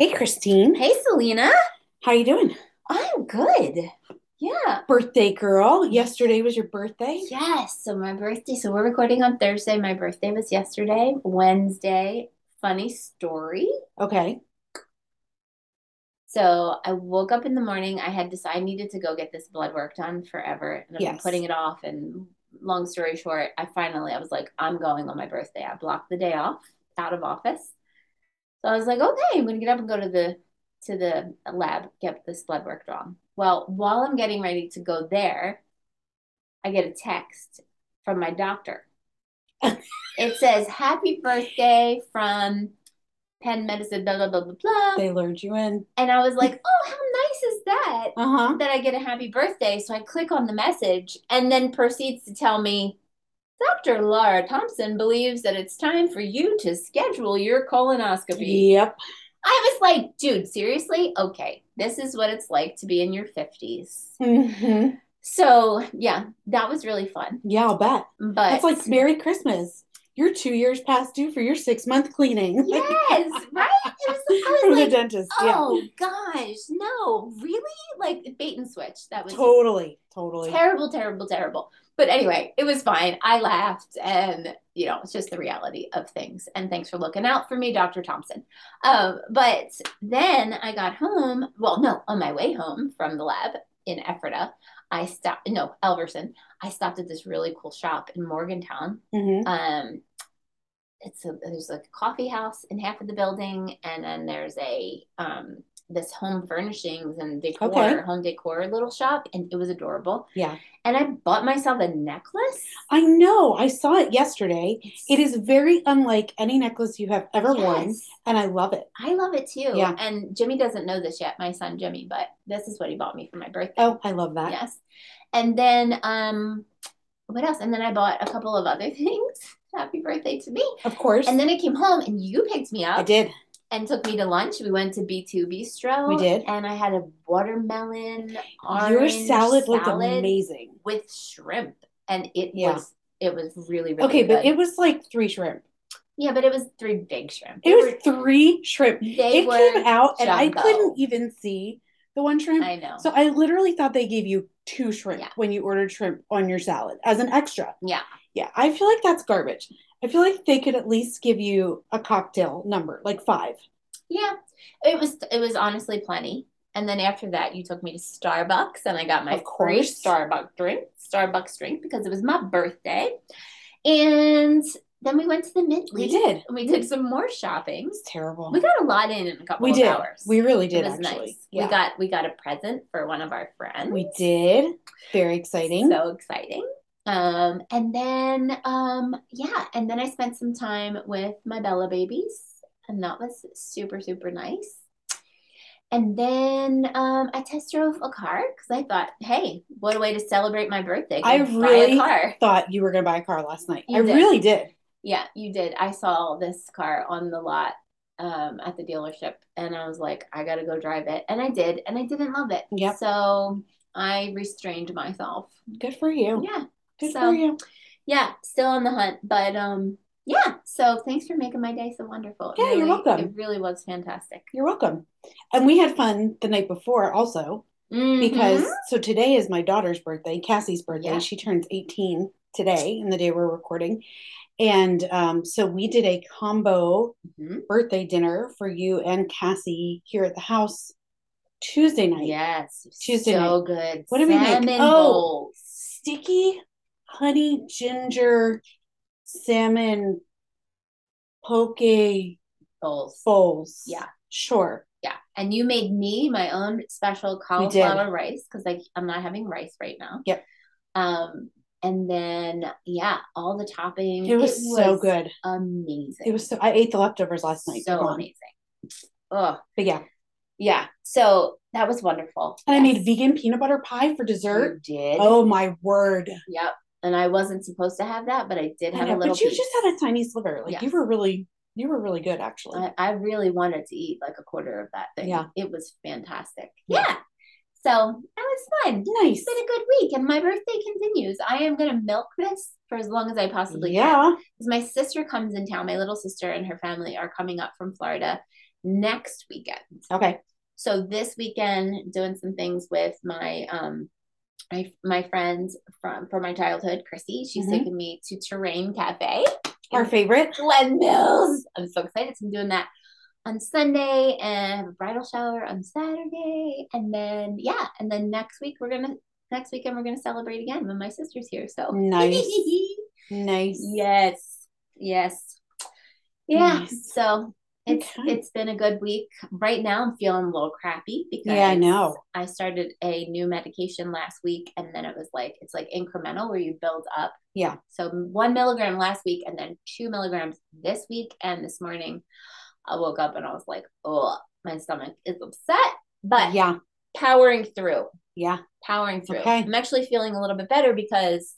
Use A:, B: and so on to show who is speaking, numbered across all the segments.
A: Hey, Christine.
B: Hey, Selena.
A: How you doing?
B: I'm good. Yeah.
A: Birthday girl. Yesterday was your birthday.
B: Yes. So my birthday. So we're recording on Thursday. My birthday was yesterday. Wednesday. Funny story.
A: Okay.
B: So I woke up in the morning. I had decided I needed to go get this blood work done forever, and I've been
A: Yes.
B: putting it off. And long story short, I finally I was like, I'm going on my birthday. I blocked the day off out of office. So I was like, okay, I'm gonna get up and go to the to the lab, get this blood work drawn. Well, while I'm getting ready to go there, I get a text from my doctor. it says, Happy birthday from Penn Medicine, blah, blah, blah, blah, blah.
A: They lured you in.
B: And I was like, oh, how nice is that?
A: Uh huh.
B: That I get a happy birthday. So I click on the message and then proceeds to tell me, Dr. Laura Thompson believes that it's time for you to schedule your colonoscopy.
A: Yep.
B: I was like, dude, seriously? Okay, this is what it's like to be in your 50s.
A: Mm-hmm.
B: So, yeah, that was really fun.
A: Yeah, I'll bet.
B: But
A: That's like Merry Christmas. You're two years past due for your six month cleaning.
B: yes, right? It was, I
A: From
B: was
A: the dentist.
B: oh gosh, no, really? Like bait and switch. That was
A: Totally. Totally.
B: terrible, terrible, terrible. But anyway, it was fine. I laughed, and you know, it's just the reality of things. And thanks for looking out for me, Dr. Thompson. Um, but then I got home. Well, no, on my way home from the lab in Ephrata, I stopped. No, Elverson. I stopped at this really cool shop in Morgantown.
A: hmm
B: Um, it's a there's like a coffee house in half of the building, and then there's a um this home furnishings and decor,
A: Okay.
B: home decor little shop, and it was adorable.
A: Yeah.
B: And I bought myself a necklace.
A: I know. I saw it yesterday. It is very unlike any necklace you have ever worn, and I love it.
B: I love it too.
A: Yeah.
B: And Jimmy doesn't know this yet, my son Jimmy, but this is what he bought me for my birthday.
A: Oh, I love that.
B: Yes. And then um what else? And then I bought a couple of other things. Happy birthday to me.
A: Of course.
B: And then I came home and you picked me up.
A: I did.
B: And took me to lunch. We went to B2 Bistro.
A: We did.
B: And I had a watermelon
A: Your
B: orange
A: salad looked
B: salad
A: amazing.
B: with shrimp. And it
A: Yeah.
B: was it was really, really
A: Okay, but it was like three shrimp.
B: yeah, but it was three big shrimp.
A: It was three shrimp.
B: they
A: it
B: were
A: came out and I couldn't even see the one shrimp.
B: I know.
A: So I literally thought they gave you two shrimp
B: Yeah.
A: when you ordered shrimp on your salad as an extra.
B: yeah.
A: Yeah, I feel like that's garbage. I feel like they could at least give you a cocktail number, like five.
B: Yeah. It was it was honestly plenty. And then after that, you took me to Starbucks and I got my free. Starbucks drink, Starbucks drink because it was my birthday. And then we went to the Midley.
A: We did.
B: And we did some more shopping.
A: It's terrible.
B: We got a lot in in a couple
A: We
B: of
A: did.
B: hours.
A: We really did.
B: it was
A: actually.
B: nice.
A: Yeah.
B: We got we got a present for one of our friends.
A: We did. Very exciting.
B: So exciting. Um, and then um, yeah, and then I spent some time with my Bella babies, and that was super super nice. And then um, I test drove a car because I thought, hey, what a way to celebrate my birthday!
A: I really. Thought you were gonna buy a car last night.
B: You
A: I
B: did.
A: really did.
B: Yeah, you did. I saw this car on the lot um, at the dealership, and I was like, I gotta go drive it, and I did, and I didn't love it.
A: Yep.
B: So I restrained myself.
A: Good for you.
B: Yeah,
A: Good
B: so-
A: for you.
B: yeah, still on the hunt, but um, yeah. So thanks for making my day so wonderful.
A: Yeah, you're welcome.
B: It really was fantastic.
A: You're welcome. And we had fun the night before also because so today is my daughter's birthday, Cassie's birthday.
B: Yeah.
A: She turns 18 today in the day we're recording. And um, so we did a combo
B: Mhm.
A: birthday dinner for you and Cassie here at the house Tuesday night.
B: yes,
A: Tuesday night.
B: so good.
A: What did we make? Oh. Sticky honey ginger salmon poke
B: bowls.
A: bowls.
B: Yeah.
A: Sure.
B: Yeah, and you made me my own special cauliflower rice because like I'm not having rice right now.
A: Yep.
B: Um, and then yeah, all the toppings.
A: It was so good.
B: Amazing.
A: It was so I ate the leftovers last night.
B: so amazing. Oh
A: But yeah.
B: yeah, so that was wonderful.
A: And I made vegan peanut butter pie for dessert.
B: You did.
A: Oh my word.
B: Yep. And I wasn't supposed to have that, but I did
A: I
B: have
A: know,
B: a little
A: but you
B: piece.
A: just had a tiny sliver. Like you were really you were really good actually.
B: I, I really wanted to eat like a quarter of that thing.
A: Yeah.
B: It was fantastic.
A: Yeah.
B: Yeah. So that was fun.
A: nice.
B: It's been a good week and my birthday continues. I am going to milk this for as long as I possibly can.
A: Yeah.
B: Because my sister comes in town, my little sister and her family are coming up from Florida next weekend.
A: Okay.
B: So this weekend, doing some things with my um my my friends from from my childhood, Chrissy. She's mm-hmm. taking me to Terrain Cafe.
A: Our favorite.
B: Glen Mills. I'm so excited. So I'm doing that on Sunday and have a bridal shower on Saturday. And then yeah, and then next week we're gonna next weekend we're gonna celebrate again when my sister's here. So
A: nice. nice.
B: Yes. Yes. Yeah. Nice. So it's okay. it's been a good week. Right now I'm feeling a little crappy because
A: yeah, I know.
B: I started a new medication last week and then it was like it's like incremental where you build up.
A: Yeah.
B: So one milligram last week and then two milligrams this week and this morning I woke up and I was like, oh, my stomach is upset. But
A: yeah,
B: powering through.
A: Yeah.
B: Powering through. Okay. I'm actually feeling a little bit better because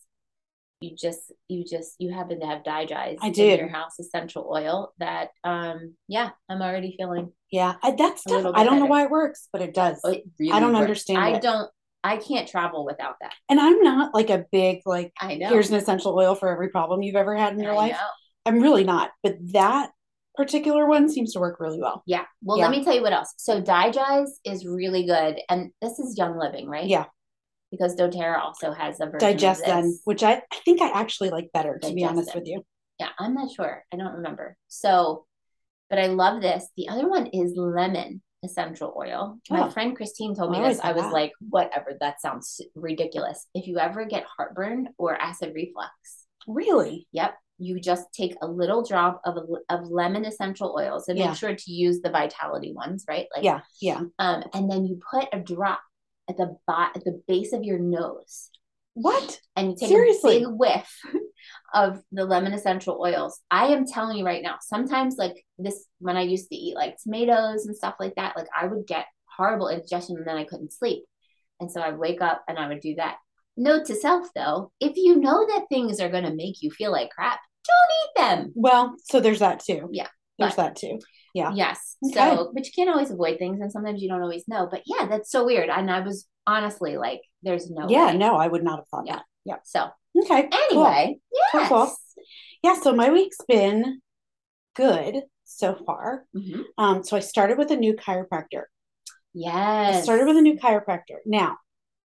B: you just you just you happen to have DiGize
A: I did.
B: in your house essential oil that um yeah i'm already feeling
A: yeah I, that's tough. i don't better. know why it works but it does it really i don't works. understand
B: i
A: it.
B: don't i can't travel without that
A: and i'm not like a big like
B: i know
A: here's an essential oil for every problem you've ever had in your I life know. i'm really not but that particular one seems to work really well.
B: Yeah. Well, yeah. let me tell you what else. So DiGize is really good, and this is Young Living, right?
A: Yeah.
B: Because DoTerra also has a version
A: DigestZen, which I, I think I actually like better, to be honest with you.
B: Yeah, I'm not sure. I don't remember. So, but I love this. The other one is lemon essential oil. Oh. My friend Christine told me I this. I was that. like, whatever, that sounds ridiculous. If you ever get heartburn or acid reflux.
A: Really?
B: Yep you just take a little drop of, of lemon essential oils and yeah. make sure to use the vitality ones right
A: like yeah yeah
B: um and then you put a drop at the bot at the base of your nose
A: what
B: and you take Seriously? a big whiff of the lemon essential oils i am telling you right now sometimes like this when i used to eat like tomatoes and stuff like that like i would get horrible indigestion and then i couldn't sleep and so i'd wake up and i would do that Note to self though, if you know that things are going to make you feel like crap, don't eat them.
A: Well, so there's that too.
B: Yeah.
A: There's but, that too. Yeah.
B: Yes. Okay. So, but you can't always avoid things and sometimes you don't always know. But yeah, that's so weird. And I was honestly like, there's no
A: Yeah,
B: way.
A: no, I would not have thought
B: yeah.
A: that. Yeah.
B: So,
A: okay.
B: Anyway, cool. yes. Cool.
A: Yeah. So my week's been good so far. Mm-hmm. Um, so I started with a new chiropractor.
B: Yes.
A: I started with a new chiropractor. Now,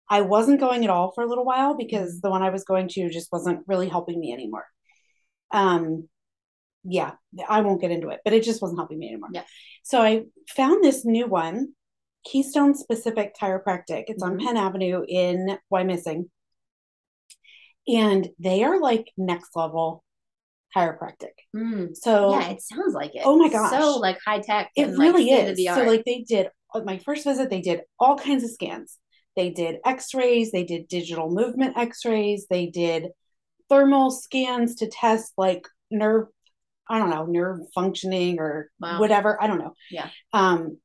A: I wasn't going at all for a little while because mm-hmm. the one I was going to just wasn't really helping me anymore. Um, yeah, I won't get into it, but it just wasn't helping me anymore.
B: Yeah.
A: So I found this new one, Keystone Specific Chiropractic. It's mm-hmm. on Penn Avenue in Wyomissing. And they are like next level chiropractic.
B: Mm.
A: So
B: yeah, it sounds like it.
A: Oh my gosh.
B: So like high tech.
A: It really like is. So like they did my first visit, they did all kinds of scans. They did x-rays, they did digital movement x-rays, they did thermal scans to test like nerve I don't know, nerve functioning or wow. whatever. I don't know.
B: Yeah.
A: Um,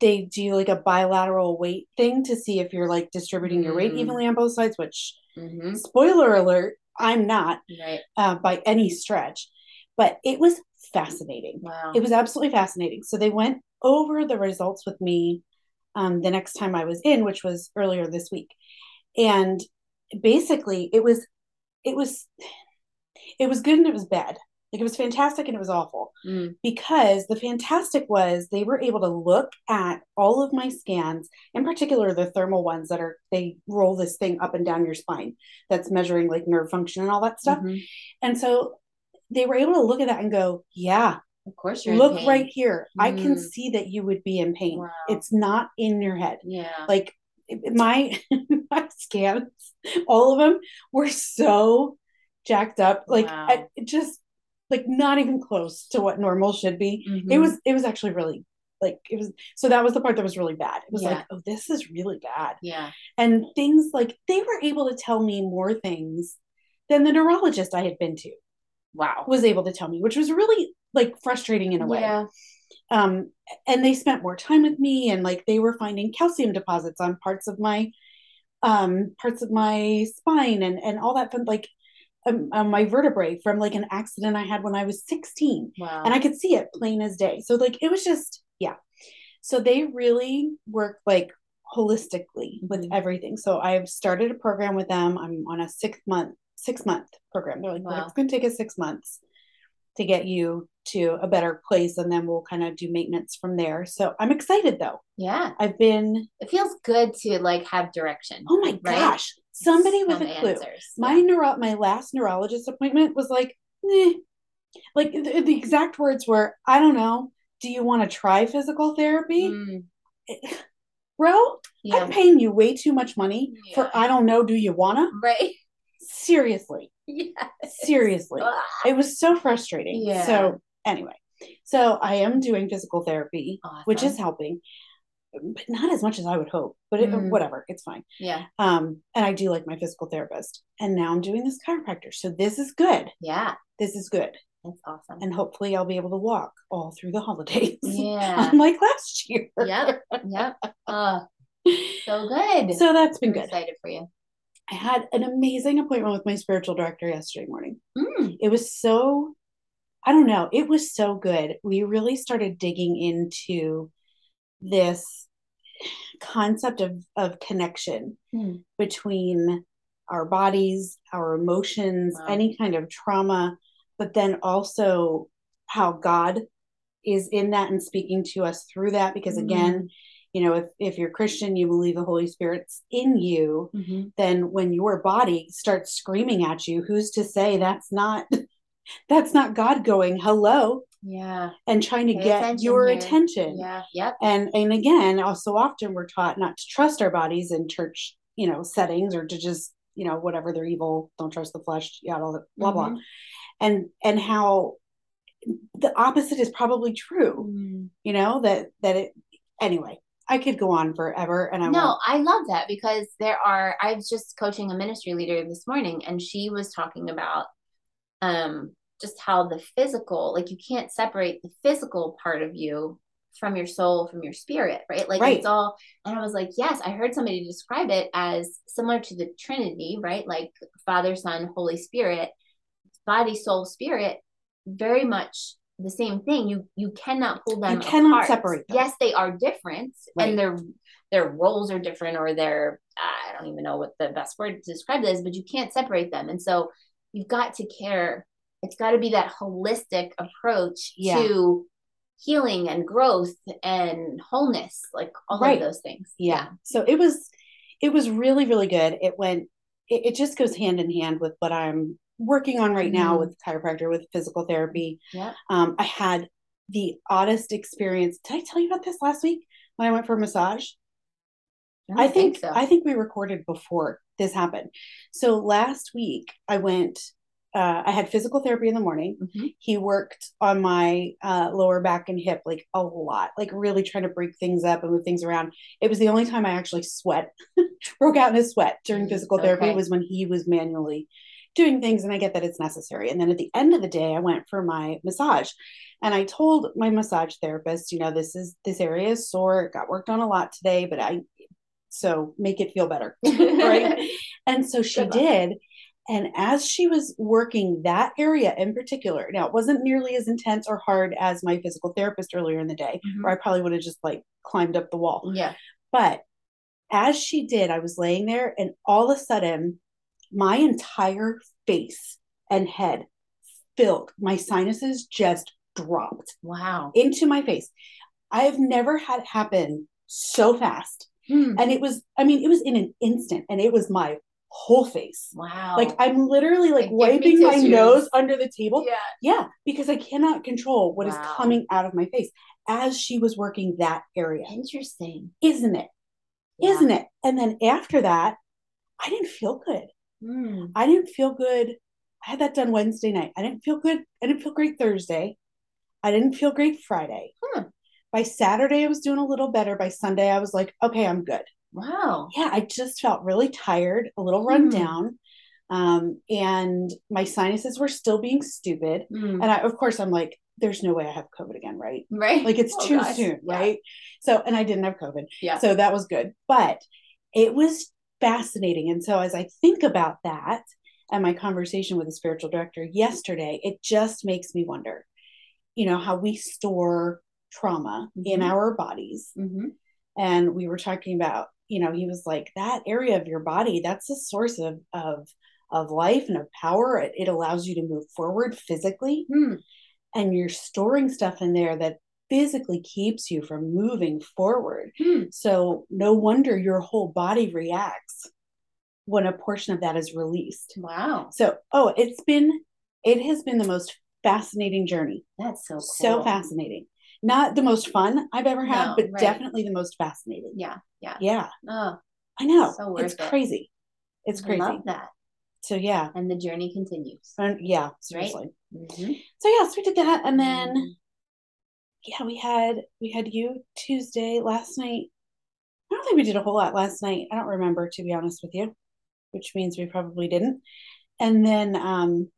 A: they do like a bilateral weight thing to see if you're like distributing your weight mm. evenly on both sides, which mm-hmm. spoiler alert, I'm not
B: right.
A: uh, by any stretch. But it was fascinating.
B: Wow.
A: It was absolutely fascinating. So they went over the results with me um, the next time I was in, which was earlier this week. And basically, it was it was it was good and it was bad. Like it was fantastic and it was awful.
B: Mm.
A: Because the fantastic was they were able to look at all of my scans, in particular the thermal ones that are they roll this thing up and down your spine that's measuring like nerve function and all that stuff. Mm-hmm. And so they were able to look at that and go, yeah,
B: of course you're
A: look right here. Mm. I can mm. see that you would be in pain. Wow. It's not in your head.
B: Yeah.
A: Like my my scans, all of them were so jacked up. Like wow. I, just like not even close to what normal should be. Mm-hmm. It was it was actually really like it was so that was the part that was really bad. It was yeah. like, oh, this is really bad.
B: Yeah.
A: And things like they were able to tell me more things than the neurologist I had been to.
B: Wow.
A: Was able to tell me, which was really like frustrating in a way.
B: Yeah.
A: Um, and they spent more time with me and like they were finding calcium deposits on parts of my um parts of my spine and and all that fun like um, um, my vertebrae from like an accident I had when I was 16.
B: Wow.
A: And I could see it plain as day. So like it was just yeah. So they really work like holistically with mm-hmm. everything. So I've started a program with them. I'm on a six month six month program. They're like, wow. well, it's going to take us six months to get you to a better place and then we'll kind of do maintenance from there. So I'm excited though.
B: Yeah.
A: I've been
B: it feels good to like have direction.
A: Oh my right? gosh. Somebody Some with a clue. Answers. My yeah. neuro my last neurologist appointment was like, eh. like the, the, exact words were, I don't know. Do you want to try physical therapy? Mm. Bro, yeah. I'm paying you way too much money yeah. for I don't know, do you wanna?
B: Right.
A: Seriously. Yes. Seriously. It was so frustrating. Yeah. So anyway, so I am doing physical therapy, awesome. which is helping, but not as much as I would hope. But it, mm. whatever, it's fine.
B: Yeah.
A: Um, and I do like my physical therapist, and now I'm doing this chiropractor, so this is good.
B: Yeah,
A: this is good.
B: That's awesome.
A: And hopefully, I'll be able to walk all through the holidays.
B: Yeah,
A: unlike last year.
B: Yep. Yep. Uh, so good.
A: So that's been
B: I'm
A: good.
B: Excited for you.
A: I had an amazing appointment with my spiritual director yesterday morning.
B: Mm.
A: It was so I don't know. It was so good. We really started digging into this concept of, of connection
B: hmm.
A: between our bodies, our emotions, wow. any kind of trauma, but then also how God is in that and speaking to us through that. Because mm-hmm. again, you know, if, if you're Christian, you believe the Holy Spirit's in you,
B: mm-hmm.
A: then when your body starts screaming at you, who's to say that's not that's not God going, hello.
B: Yeah.
A: And trying to Pay get your here. attention.
B: Yeah. Yep.
A: And and again, also often we're taught not to trust our bodies in church, you know, settings or to just, you know, whatever they're evil, don't trust the flesh, yeah, all that blah mm-hmm. blah. And and how the opposite is probably true.
B: Mm.
A: You know, that that it anyway. I could go on forever and I
B: No,
A: won't.
B: I love that because there are I was just coaching a ministry leader this morning and she was talking about um, just how the physical, like you can't separate the physical part of you from your soul, from your spirit, right? Like right. it's all, and I was like, yes, I heard somebody describe it as similar to the Trinity, right? Like Father, Son, Holy Spirit, body, soul, spirit, very much the same thing. You you cannot pull them.
A: You cannot apart. separate.
B: Them. Yes, they are different, right. and their their roles are different, or their I don't even know what the best word to describe this, but you can't separate them. And so you've got to care. It's got to be that holistic approach yeah. to healing and growth and wholeness, like all right. of those things.
A: Yeah. yeah. So it was, it was really, really good. It went, it, it just goes hand in hand with what I'm working on right mm-hmm. now with chiropractor, with physical therapy.
B: Yeah.
A: Um, I had the oddest experience. Did I tell you about this last week when I went for a massage? I, I think, think so. I think we recorded before this happened. So last week I went. Uh, I had physical therapy in the morning.
B: Mm-hmm.
A: He worked on my uh, lower back and hip like a lot, like really trying to break things up and move things around. It was the only time I actually sweat, broke out in a sweat during physical therapy okay. was when he was manually doing things. And I get that it's necessary. And then at the end of the day, I went for my massage. And I told my massage therapist, you know, this is this area is sore. It got worked on a lot today, but I so make it feel better. right. and so she did. And as she was working that area in particular, now it wasn't nearly as intense or hard as my physical therapist earlier in the day, mm-hmm. where I probably would have just like climbed up the wall.
B: Yeah.
A: But as she did, I was laying there and all of a sudden, my entire face and head filled, my sinuses just dropped.
B: Wow.
A: Into my face. I have never had it happen so fast
B: Hmm.
A: And it was, I mean, it was in an instant and it was my whole face.
B: Wow.
A: Like I'm literally like, like wiping my nose under the table.
B: Yeah.
A: Yeah. Because I cannot control what wow. is coming out of my face as she was working that area.
B: Interesting.
A: Isn't it? Yeah. not it? And then after that, I didn't feel good.
B: Mm.
A: I didn't feel good. I had that done Wednesday night. I didn't feel good. I didn't feel great Thursday. I didn't feel great Friday.
B: Hmm.
A: By Saturday, I was doing a little better. By Sunday, I was like, okay, I'm good.
B: Wow.
A: Yeah, I just felt really tired, a little run mm. down. Um, and my sinuses were still being stupid.
B: Mm.
A: And I, of course, I'm like, there's no way I have COVID again, right?
B: Right.
A: Like it's oh, too gosh. soon, right? Yeah. So, and I didn't have COVID.
B: Yeah.
A: So that was good. But it was fascinating. And so as I think about that and my conversation with the spiritual director yesterday, it just makes me wonder, you know, how we store trauma mm-hmm. in our bodies.
B: Mm-hmm.
A: And we were talking about, you know, he was like, that area of your body, that's a source of, of, of life and of power. It, it allows you to move forward physically.
B: Mm.
A: and you're storing stuff in there that physically keeps you from moving forward.
B: Hmm.
A: So no wonder your whole body reacts when a portion of that is released.
B: Wow.
A: So, oh, it's been it has been the most fascinating journey.
B: That's so cool.
A: So fascinating. Not the most fun I've ever had,
B: No,
A: but
B: right.
A: definitely the most fascinating.
B: Yeah. Yeah.
A: Yeah,
B: Oh,
A: I know.
B: So worth
A: it's
B: it.
A: crazy. It's
B: I
A: crazy.
B: love that.
A: So yeah,
B: And the journey continues.
A: and yeah, seriously. So yeah, so we did that, and then
B: Mm.
A: Yeah, we had we had you Tuesday last night. I don't think we did a whole lot last night. I don't remember to be honest with you, which means we probably didn't. And then um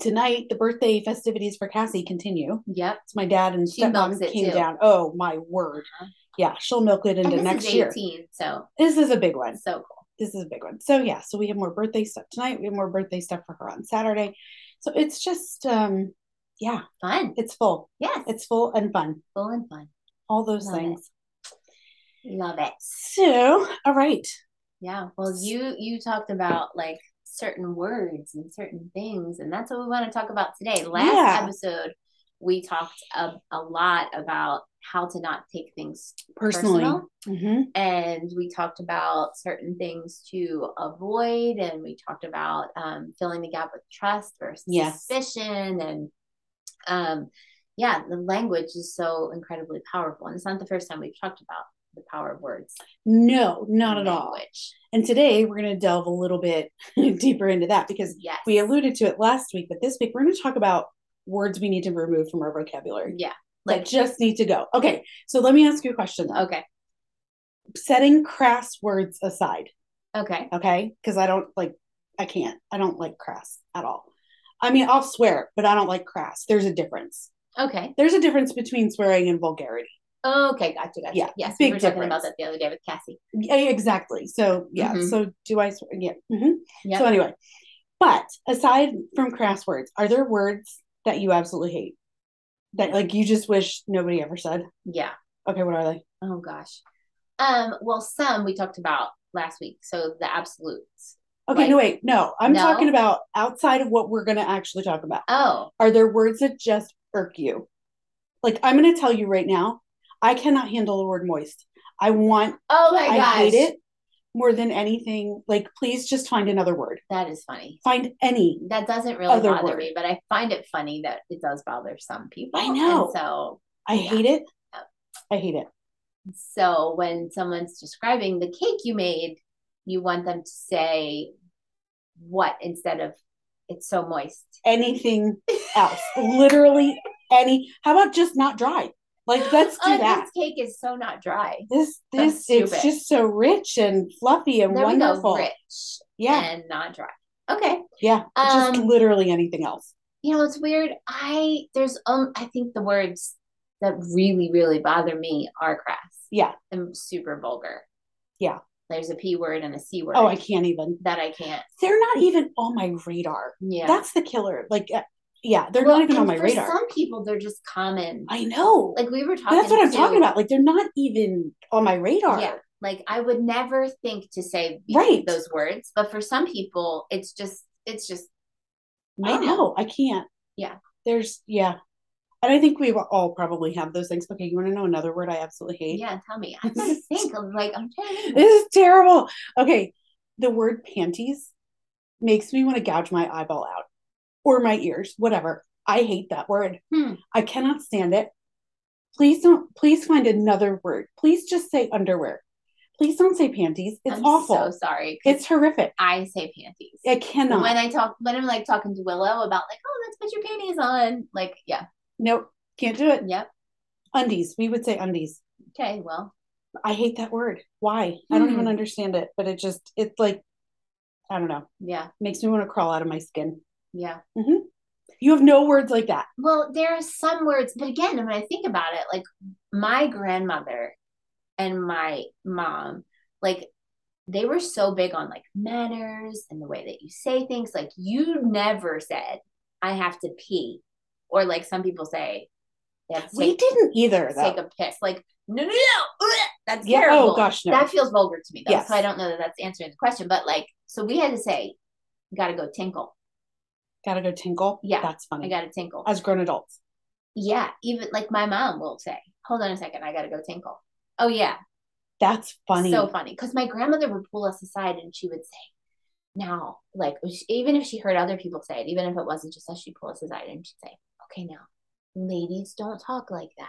A: tonight the birthday festivities for Cassie continue.
B: Yep.
A: It's my dad and
B: She
A: stepmom came
B: too.
A: down. Oh my word.
B: Uh-huh.
A: Yeah, she'll milk it into next
B: is
A: year.
B: 18, so
A: This is a big one.
B: so cool.
A: This is a big one. So yeah, so we have more birthday stuff tonight. We have more birthday stuff for her on Saturday. So it's just um yeah,
B: Fun.
A: it's full.
B: Yes.
A: It's full and fun.
B: full and fun.
A: All those
B: Love it.
A: things.
B: Love it.
A: So, all right.
B: Yeah. Well, you you talked about like certain words and certain things, and that's what we want to talk about today. Last
A: Yeah.
B: episode, we talked a, a lot about how to not take things
A: Personally.
B: personal,
A: hmm
B: and we talked about certain things to avoid, and we talked about um, filling the gap with trust versus
A: Yes.
B: suspicion, and um, yeah, the language is so incredibly powerful, and it's not the first time we've talked about the power of words.
A: No, not at all.
B: Language.
A: And today we're going to delve a little bit deeper into that because
B: Yes.
A: we alluded to it last week, but this week we're going to talk about words we need to remove from our vocabulary
B: Yeah. Like
A: just need to go. Okay, so let me ask you a question though.
B: okay.
A: Setting crass words aside,
B: Okay.
A: okay? Because I don't like, I can't, I don't like crass at all. I mean, I'll swear, but I don't like crass. There's a difference.
B: Okay.
A: There's a difference between swearing and vulgarity.
B: Okay. Gotcha. Gotcha.
A: Yeah,
B: Yes. We were talking about that the other day with Cassie.
A: Yeah, exactly. So yeah.
B: Mhm.
A: So do I swear? Yeah. hmm
B: Yeah.
A: So anyway, but aside from crass words, are there words that you absolutely hate that like you just wish nobody ever said?
B: yeah.
A: Okay, what are they?
B: Oh gosh. Um. Well, some we talked about last week. So the absolutes.
A: Okay,
B: Like-
A: no wait, no. I'm
B: No?
A: talking about outside of what we're gonna actually talk about.
B: Oh.
A: Are there words that just irk you? Like I'm gonna tell you right now, I cannot handle the word moist. I want
B: Oh my
A: I
B: gosh.
A: hate it more than anything. Like please just find another word.
B: That is funny.
A: Find any.
B: That doesn't really
A: Other
B: bother
A: word.
B: me, but I find it funny that it does bother some people.
A: I know.
B: And so,
A: I
B: Yeah.
A: hate it. I hate it.
B: so when someone's describing the cake you made, you want them to say what instead of it's so moist.
A: anything else. Literally any. How about just not dry? Like let's do
B: Oh,
A: that.
B: This cake is so not dry.
A: This this it's just so rich and fluffy and
B: There
A: wonderful.
B: Rich
A: Yeah,
B: and not dry. Okay.
A: yeah. just
B: Um,
A: literally anything else.
B: You know, it's weird. I there's um I think the words that really, really bother me are crass
A: Yeah.
B: and super vulgar.
A: Yeah.
B: There's a P word and a C word
A: Oh, I can't even.
B: that I can't.
A: They're not even on my radar.
B: Yeah.
A: That's the killer. Like, uh, yeah, they're
B: Well,
A: not even on my
B: for
A: radar.
B: Some people they're just common.
A: I know.
B: Like we were
A: But
B: talking
A: that's what I'm
B: to-
A: talking about. Like, they're not even on my radar.
B: Yeah. Like I would never think to say
A: Right.
B: those words, but for some people it's just it's just
A: I know. I can't.
B: Yeah.
A: There's, yeah. And I think we all probably have those things. Okay, you want to know another word I absolutely hate?
B: Yeah, tell me. I'm trying to think. I'm like, I'm trying to think.
A: This is terrible. Okay, the word panties makes me want to gouge my eyeball out or my ears, whatever. I hate that word.
B: Hmm.
A: I cannot stand it. Please don't, please find another word. Please just say underwear. Please don't say panties. It's
B: I'm
A: awful.
B: so sorry.
A: it's horrific.
B: I say panties.
A: I cannot.
B: When I talk, when I'm like talking to Willow about like, oh, let's put your panties on. Like, yeah,
A: nope, can't do it.
B: yep.
A: Undies. We would say undies.
B: Okay, well,
A: I hate that word. Why? I don't
B: Hmm.
A: even understand it, but it just, it's like, I don't know,
B: yeah,
A: makes me want to crawl out of my skin.
B: yeah.
A: You have no words like that.
B: Well, there are some words, but again, when I think about it, like my grandmother and my mom, like they were so big on like manners and the way that you say things. Like you never said, I have to pee. Or like some people say,
A: We
B: take,
A: didn't either, though.
B: take a piss. Like, no, no, no. That's
A: Yeah, oh, gosh, no.
B: That feels vulgar to me though.
A: Yes.
B: So I don't know that that's answering the question. But like, so we had to say, gotta go tinkle.
A: Gotta go tinkle.
B: Yeah.
A: That's funny.
B: I gotta tinkle.
A: As grown adults.
B: Yeah. Even like my mom will say, hold on a second, I gotta go tinkle. Oh yeah.
A: That's funny.
B: So funny. Because my grandmother would pull us aside and she would say, now, like even if she heard other people say it, even if it wasn't just us, she'd pull us aside and she'd say, Okay, now, ladies don't talk like that.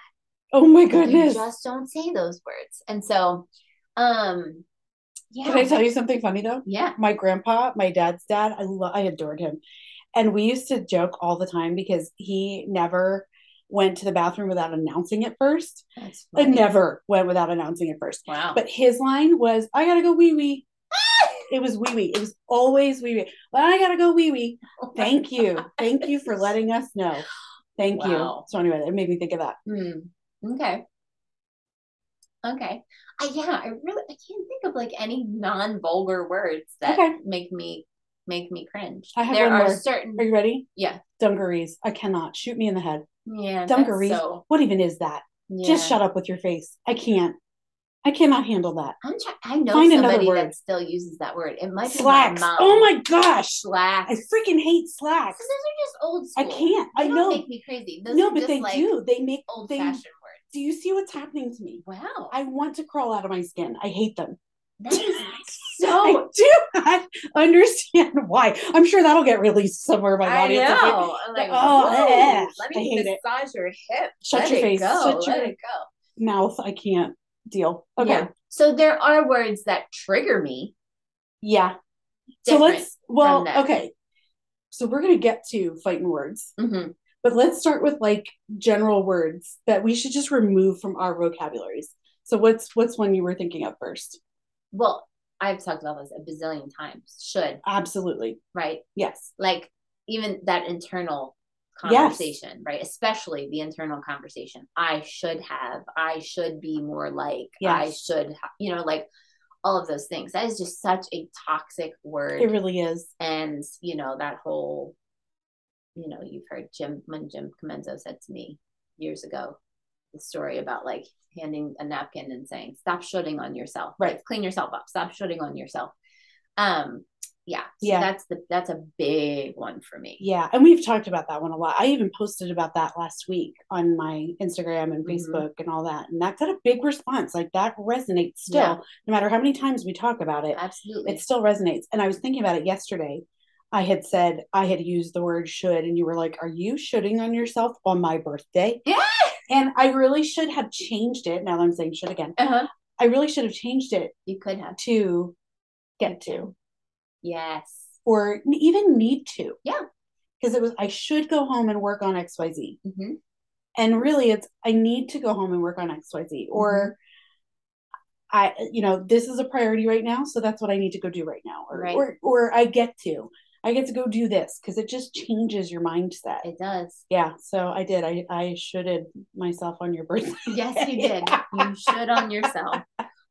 A: Oh my goodness.
B: You just don't say those words. And so um
A: yeah. Can I tell you something funny though?
B: Yeah.
A: My grandpa, my dad's dad, I lo- I adored him. And we used to joke all the time because he never went to the bathroom without announcing it first. I never went without announcing it first.
B: Wow.
A: But his line was, I gotta go wee wee. It was wee wee. It was always wee wee. But I gotta go wee wee. Oh Thank you. God. Thank you for letting us know. Thank wow. you. So anyway, it made me think of that.
B: Hmm. Okay. Okay. I, yeah, I really I can't think of like any non-vulgar words that okay. make me make me cringe. I have there are more. certain.
A: Are you ready?
B: Yeah.
A: Dungarees. I cannot shoot me in the head.
B: Yeah.
A: Dungarees. So... What even is that? Yeah. Just shut up with your face. I can't. I cannot handle that.
B: I'm try- I know Find somebody that still uses that word. It might
A: slacks.
B: be my
A: mom. Oh my gosh,
B: slacks.
A: I freaking hate slacks.
B: So those are just old school.
A: I can't.
B: They
A: I know.
B: Make me crazy. Those
A: no, but they like do. They make
B: old fashioned words.
A: Do you see what's happening to me?
B: Wow.
A: I want to crawl out of my skin. I hate them.
B: That is so.
A: I do not understand why. I'm sure that'll get released somewhere my body.
B: I know. I'm like, oh, eh, let me massage it. your hip.
A: Shut
B: let
A: your face.
B: Go.
A: Shut
B: your it go.
A: mouth. I can't deal. Okay. Yeah.
B: So there are words that trigger me.
A: Yeah. So let's. Well, okay. So we're gonna get to fighting words.
B: Mm-hmm.
A: But let's start with like general words that we should just remove from our vocabularies. So what's what's one you were thinking of first?
B: Well, I've talked about this a bazillion times. Should.
A: Absolutely.
B: Right?
A: Yes.
B: Like even that internal conversation, yes. right? Especially the internal conversation. I should have, I should be more like, yes. I should, ha-, you know, like all of those things. That is just such a toxic word.
A: It really is.
B: And, you know, that whole, you know, you've heard Jim, when Jim Comenzo said to me years ago, the story about like handing a napkin and saying, stop shoulding on yourself.
A: Right.
B: Like, clean yourself up. Stop shoulding on yourself. Um, yeah. So
A: yeah.
B: That's the that's a big one for me.
A: Yeah. And we've talked about that one a lot. I even posted about that last week on my Instagram and mm-hmm. Facebook mm-hmm. and all that. And that got a big response. Like that resonates still, yeah. no matter how many times we talk about it.
B: Absolutely.
A: It still resonates. And I was thinking about it yesterday. I had said I had used the word should, and you were like, Are you shoulding on yourself on my birthday?
B: Yeah.
A: And I really should have changed it. Now that I'm saying should again.
B: Uh-huh.
A: I really should have changed it.
B: You could have.
A: To get to.
B: Yes.
A: Or even need to.
B: Yeah.
A: Because it was, I should go home and work on XYZ.
B: Mm-hmm.
A: And really, it's, I need to go home and work on XYZ. Mm-hmm. Or, I, you know, this is a priority right now. So that's what I need to go do right now. Or,
B: right.
A: or, or I get to. I get to go do this because it just changes your mindset.
B: It does.
A: Yeah. So I did. I I shoulded myself on your birthday.
B: Yes, you did. you should on yourself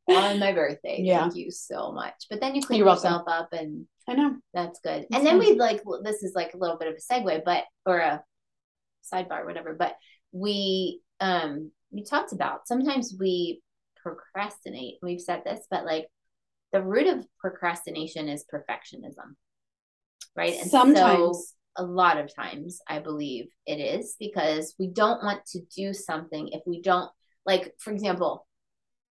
B: on my birthday.
A: Yeah.
B: Thank you so much. But then you clean You're yourself welcome. up and
A: I know.
B: That's good. That's and then we like this is like a little bit of a segue, but or a sidebar, whatever. But we um we talked about sometimes we procrastinate. We've said this, but like the root of procrastination is perfectionism right?
A: And Sometimes.
B: So a lot of times I believe it is because we don't want to do something if we don't like for example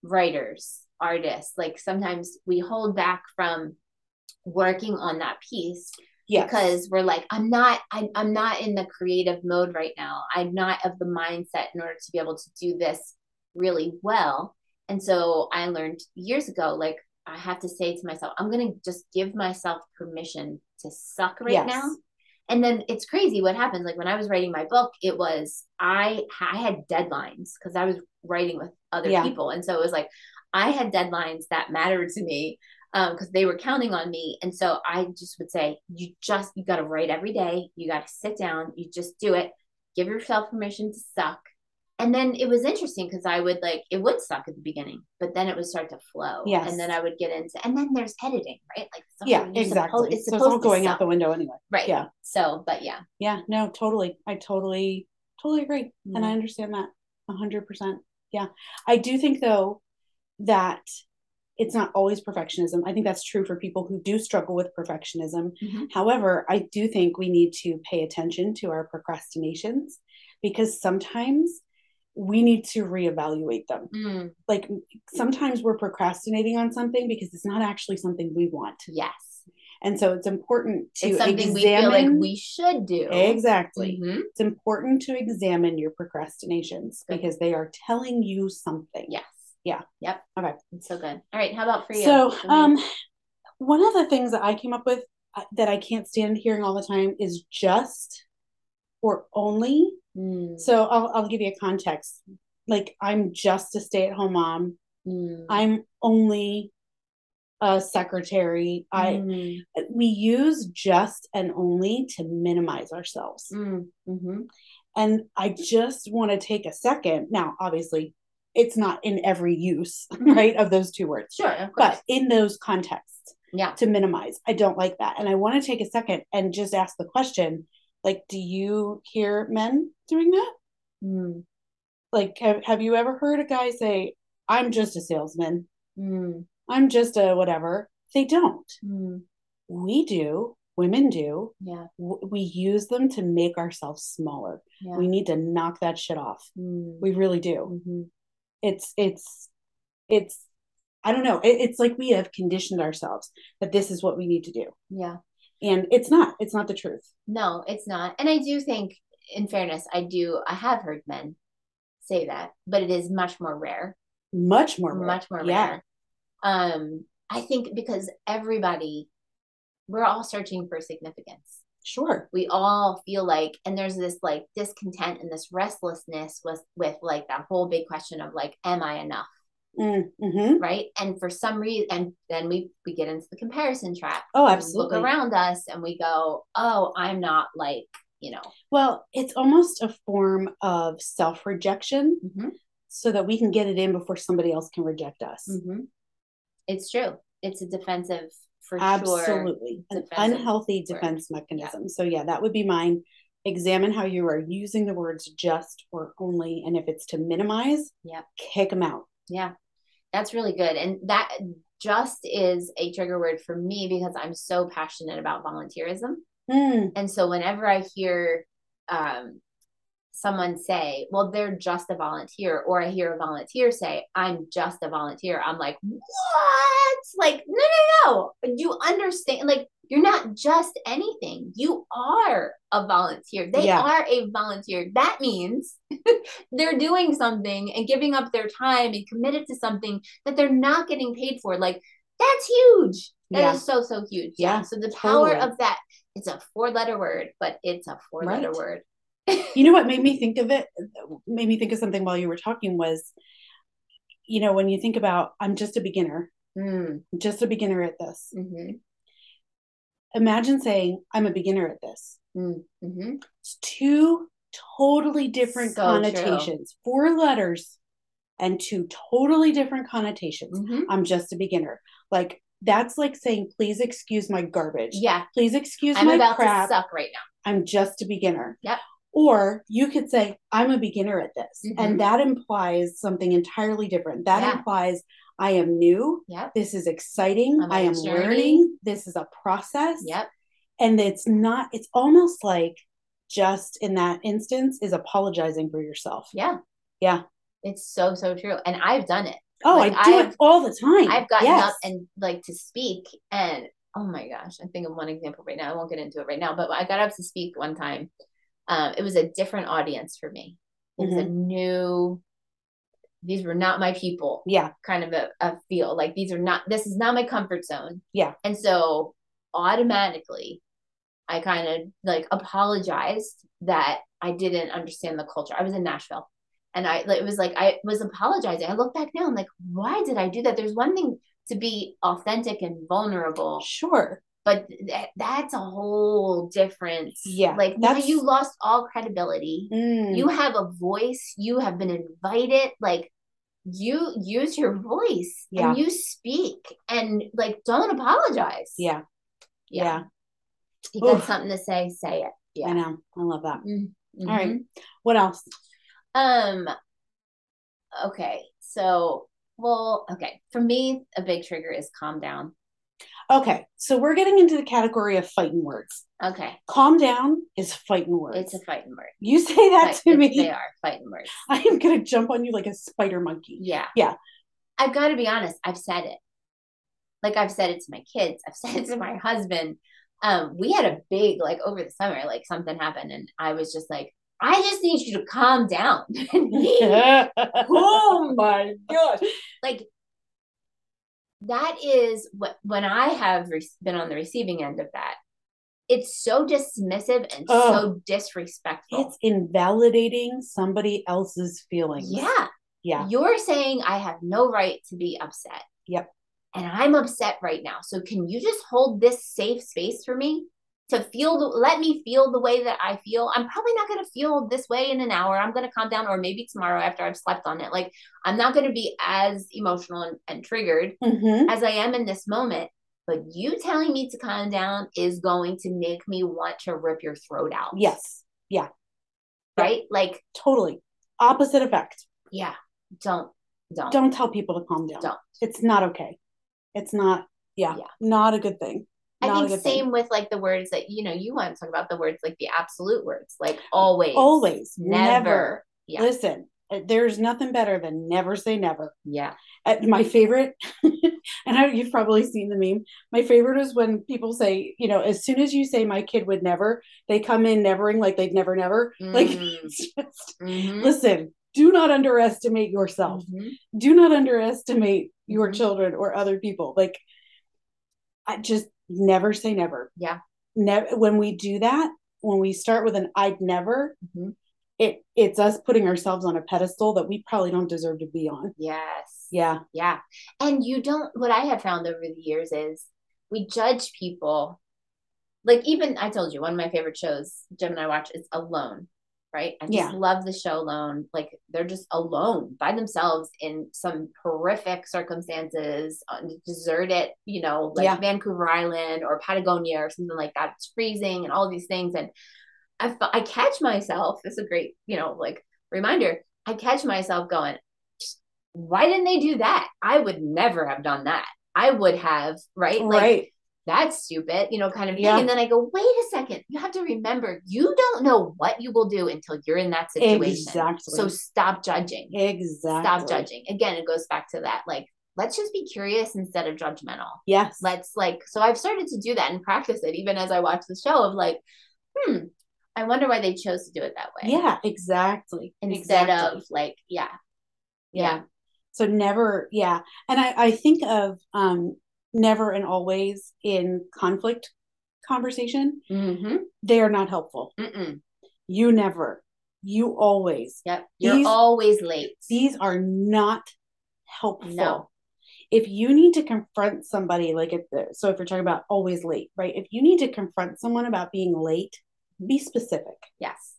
B: writers artists like sometimes we hold back from working on that piece because we're like i'm not I, i'm not in the creative mode right now. I'm not of the mindset in order to be able to do this really well. And so i learned years ago like i have to say to myself i'm going to just give myself permission to suck right yes. now. And then it's crazy what happens like when i was writing my book it was i i had deadlines because i was writing with other yeah. people. And so it was like i had deadlines that mattered to me because um, they were counting on me and so i just would say you just you got to write every day you got to sit down you just do it give yourself permission to suck and then it was interesting because I would like it would suck at the beginning, but then it would start to flow.
A: Yes.
B: And then I would get into and then there's editing, right? Like
A: yeah, exactly. Supposed, it's, so it's all going out the window anyway.
B: Right.
A: Yeah.
B: So, but yeah.
A: Yeah. No, totally. I totally, totally agree, mm-hmm. and I understand that a hundred percent. Yeah, I do think though that it's not always perfectionism. I think that's true for people who do struggle with perfectionism. Mm-hmm. However, I do think we need to pay attention to our procrastinations because sometimes we need to reevaluate them. Mm. Like sometimes we're procrastinating on something because it's not actually something we want.
B: Yes.
A: And so it's important to it's something examine, we feel like
B: we should do.
A: Exactly. Mm-hmm. It's important to examine your procrastinations because they are telling you something.
B: Yes.
A: Yeah.
B: Yep.
A: Okay.
B: It's so good. All right. How about for you?
A: So, um, one of the things that I came up with uh, that I can't stand hearing all the time is just or only. Mm. So I'll, I'll give you a context. Like I'm just a stay at home mom. Mm. I'm only a secretary. Mm. I we use just and only to minimize ourselves. Mm. Mm-hmm. And I just want to take a second. Now, obviously, it's not in every use, mm-hmm. right, of those two words.
B: Sure.
A: But in those contexts,
B: yeah.
A: To minimize. I don't like that. And I want to take a second and just ask the question like, do you hear men doing that? Mm. Like, have, have you ever heard a guy say, I'm just a salesman? Mm. I'm just a whatever. They don't. Mm. We do. Women do.
B: Yeah.
A: we use them to make ourselves smaller. Yeah. We need to knock that shit off. Mm. We really do. Mm-hmm. It's, it's, it's, I don't know. It, it's like we have conditioned ourselves that this is what we need to do.
B: Yeah.
A: And it's not, it's not the truth.
B: No, it's not. And I do think, in fairness, I do, I have heard men say that, but it is much more rare.
A: Much more
B: rare. Much more yeah. rare. Um, I think because everybody, we're all searching for significance.
A: Sure.
B: We all feel like, and there's this like discontent and this restlessness with with like that whole big question of like, am I enough? Mm-hmm. Right. And for some reason, and then we we get into the comparison trap.
A: Oh, absolutely.
B: look around us and we go, oh, I'm not like you know.
A: Well, it's almost a form of self rejection, mm-hmm. so that we can get it in before somebody else can reject us. Mm-hmm.
B: It's true. It's a defensive for
A: absolutely
B: sure.
A: an unhealthy word. defense mechanism. Yeah. So yeah, that would be mine. Examine how you are using the words just or only, and if it's to minimize,
B: yeah,
A: kick them out.
B: Yeah, that's really good. And that just is a trigger word for me because I'm so passionate about volunteerism. Mm. And so whenever I hear um, someone say, well, they're just a volunteer, or I hear a volunteer say, I'm just a volunteer, I'm like, what? Like, no, no, no. You understand? Like, you're not just anything. You are a volunteer. They yeah. are a volunteer. That means they're doing something and giving up their time and committed to something that they're not getting paid for. Like, that's huge. That yeah. is so, so huge. Yeah. So the power totally. of that, it's a four letter word, but it's a four letter right. word.
A: You know what made me think of it? Made me think of something while you were talking was, you know, when you think about, I'm just a beginner, mm. just a beginner at this. Mm-hmm imagine saying, I'm a beginner at this. Mm-hmm. It's two totally different so connotations, true. four letters and two totally different connotations. Mm-hmm. I'm just a beginner. Like, that's like saying, please excuse my garbage.
B: Yeah.
A: Please excuse I'm my about crap.
B: To suck right now.
A: I'm just a beginner.
B: Yep.
A: Or you could say, I'm a beginner at this. Mm-hmm. And that implies something entirely different. That yeah. implies I am new.
B: Yep.
A: This is exciting. I am learning. This is a process.
B: Yep.
A: And it's not, it's almost like just in that instance is apologizing for yourself.
B: Yeah.
A: Yeah.
B: It's so, so true. And I've done it.
A: Oh, like, I do I've, it all the time.
B: I've gotten yes. up and like to speak and oh my gosh, I think of one example right now. I won't get into it right now, but I got up to speak one time. Um, it was a different audience for me. It was mm-hmm. a new these were not my people.
A: Yeah.
B: Kind of a, a feel like these are not, this is not my comfort zone.
A: Yeah.
B: And so automatically I kind of like apologized that I didn't understand the culture. I was in Nashville and I, it was like, I was apologizing. I look back now, I'm like, why did I do that? There's one thing to be authentic and vulnerable.
A: Sure.
B: But th- that's a whole difference.
A: Yeah.
B: Like now you lost all credibility. Mm. You have a voice. You have been invited. Like you use your voice yeah. and you speak and like don't apologize.
A: Yeah.
B: Yeah. yeah. You got Oof. something to say, say it.
A: Yeah. I know. I love that. Mm-hmm. All right. What else?
B: Um okay. So Well, okay. For me, a big trigger is calm down.
A: Okay, so we're getting into the category of fighting words.
B: Okay.
A: Calm down is fighting words.
B: It's a fighting word.
A: You say that to me.
B: They are fighting words.
A: I am gonna jump on you like a spider monkey.
B: Yeah.
A: Yeah.
B: I've got to be honest. I've said it. Like I've said it to my kids. I've said it to my husband. Um, we had a big like over the summer, like something happened, and I was just like, I just need you to calm down.
A: Oh my gosh.
B: like that is what when I have re- been on the receiving end of that. It's so dismissive and
A: Oh.
B: so disrespectful.
A: It's invalidating somebody else's feelings.
B: yeah.
A: Yeah.
B: You're saying I have no right to be upset.
A: Yep.
B: And I'm upset right now. So can you just hold this safe space for me to feel the, let me feel the way that I feel? I'm probably not going to feel this way in an hour. I'm going to calm down or maybe tomorrow after I've slept on it. Like I'm not going to be as emotional and, and triggered
A: Mm-hmm.
B: as I am in this moment. But you telling me to calm down is going to make me want to rip your throat out.
A: Yes. Yeah.
B: Right? Like,
A: Totally. Opposite effect.
B: yeah, don't, don't.
A: Don't tell people to calm down.
B: Don't.
A: It's not okay. It's not. Yeah.
B: Yeah.
A: Not a good thing.
B: I think
A: good thing.
B: same with like the words that you know you want to talk about the words like the absolute words like always
A: Always.
B: never,
A: Never.
B: yeah
A: Listen, uh, there's nothing better than never say never.
B: yeah
A: Uh, my favorite, and I, you've probably seen the meme. My favorite is when people say, you know, as soon as you say my kid would never, they come in nevering like they'd never, never. Like,
B: Mm.
A: just,
B: Mhm.
A: listen, do not underestimate yourself.
B: Mhm.
A: Do not underestimate your
B: Mhm.
A: children or other people. Like, I just never say never.
B: yeah
A: Never. When we do that, when we start with an I'd never,
B: Mhm.
A: it it's us putting ourselves on a pedestal that we probably don't deserve to be on.
B: yes
A: Yeah.
B: yeah and you don't what I have found over the years is we judge people like even I told you one of my favorite shows Jim and I watch is Alone right? I just
A: Yeah.
B: love the show Alone. Like they're just alone by themselves in some horrific circumstances uh, on a deserted you know like
A: Yeah.
B: Vancouver Island or Patagonia or something like that. It's freezing and all these things. And I, I catch myself it's a great you know like reminder I catch myself going why didn't they do that? I would never have done that. I would have right? Like
A: right.
B: That's stupid, you know, kind of.
A: Yeah.
B: And then I go, wait a second, you have to remember, you don't know what you will do until you're in that situation.
A: Exactly.
B: So stop judging.
A: Exactly.
B: Stop judging. Again, it goes back to that, like, let's just be curious instead of judgmental.
A: Yes.
B: Let's like, so I've started to do that and practice it even as I watch the show of like, hmm, I wonder why they chose to do it that way.
A: yeah, exactly.
B: Instead
A: Exactly.
B: of like, yeah.
A: yeah. So never, yeah. And I, I think of um never and always in conflict conversation,
B: Mm-hmm.
A: they are not helpful.
B: Mm-mm.
A: You never, you always.
B: Yep. You're
A: These-
B: always late.
A: These are not helpful.
B: No.
A: If you need to confront somebody, like if the, so if you're talking about always late, right? If you need to confront someone about being late, be specific.
B: Yes.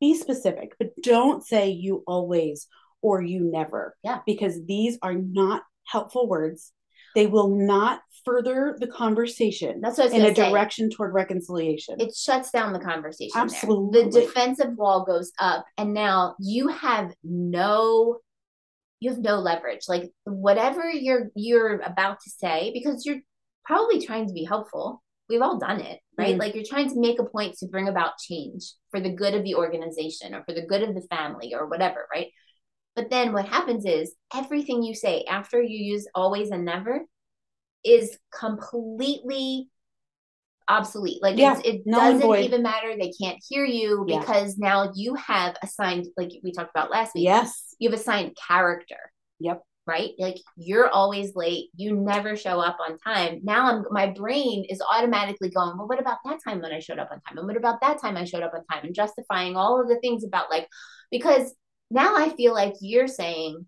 A: be specific, but don't say you always or you never.
B: Yeah.
A: Because these are not helpful words. They will not further the conversation
B: That's what
A: in a
B: say.
A: direction toward reconciliation.
B: it shuts down the conversation. there.
A: Absolutely.
B: The defensive wall goes up, and now you have no you have no leverage. Like whatever you're you're about to say, because you're probably trying to be helpful. We've all done it, right?
A: Mhm.
B: Like you're trying to make a point to bring about change for the good of the organization or for the good of the family or whatever, right? But then what happens is everything you say after you use always and never is completely obsolete. Like
A: Yeah,
B: it
A: and
B: doesn't even matter. They can't hear you
A: Yeah.
B: because now you have assigned, like we talked about last week,
A: yes.
B: you've assigned character.
A: Yep.
B: Right? Like you're always late. You never show up on time. Now I'm my brain is automatically going, well, what about that time when I showed up on time? And what about that time I showed up on time? And justifying all of the things about like because now I feel like you're saying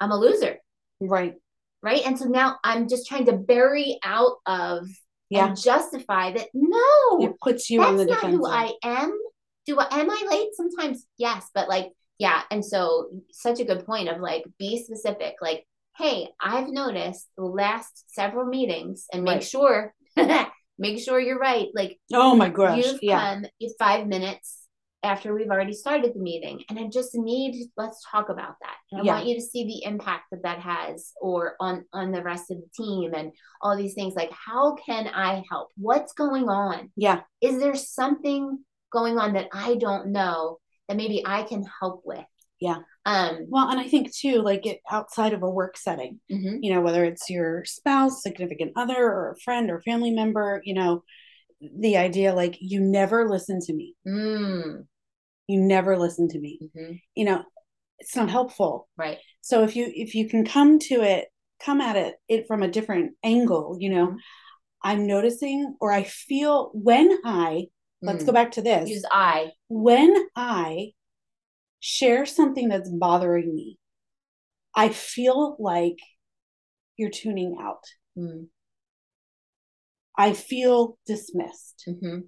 B: I'm a loser.
A: Right.
B: Right. And so now I'm just trying to bury out of
A: Yeah.
B: justify that no,
A: It puts you on
B: that's
A: the
B: not
A: defensive.
B: who I am. Do I am I late sometimes? Yes, but like yeah, and so such a good point of like be specific. Like, hey, I've noticed the last several meetings, and make
A: Right.
B: sure make sure you're right. Like
A: oh my gosh.
B: you've
A: Yeah.
B: come five minutes after we've already started the meeting and i just need let's talk about that. And i yeah. want you to see the impact that that has or on on the rest of the team and all these things. Like how can i help? What's going on?
A: Yeah.
B: Is there something going on that i don't know that maybe i can help with?
A: Yeah. Um well and i think too like it outside of a work setting mm-hmm. you know whether it's your spouse significant other or a friend or family member you know the idea like you never listen to me mm. you never listen to me mm-hmm. you know it's not helpful
B: right
A: so if you if you can come to it come at it it from a different angle you know mm-hmm. i'm noticing or i feel when i let's mm. go back to this
B: use i
A: when i share something that's bothering me i feel like you're tuning out mm. I feel dismissed. Mm-hmm.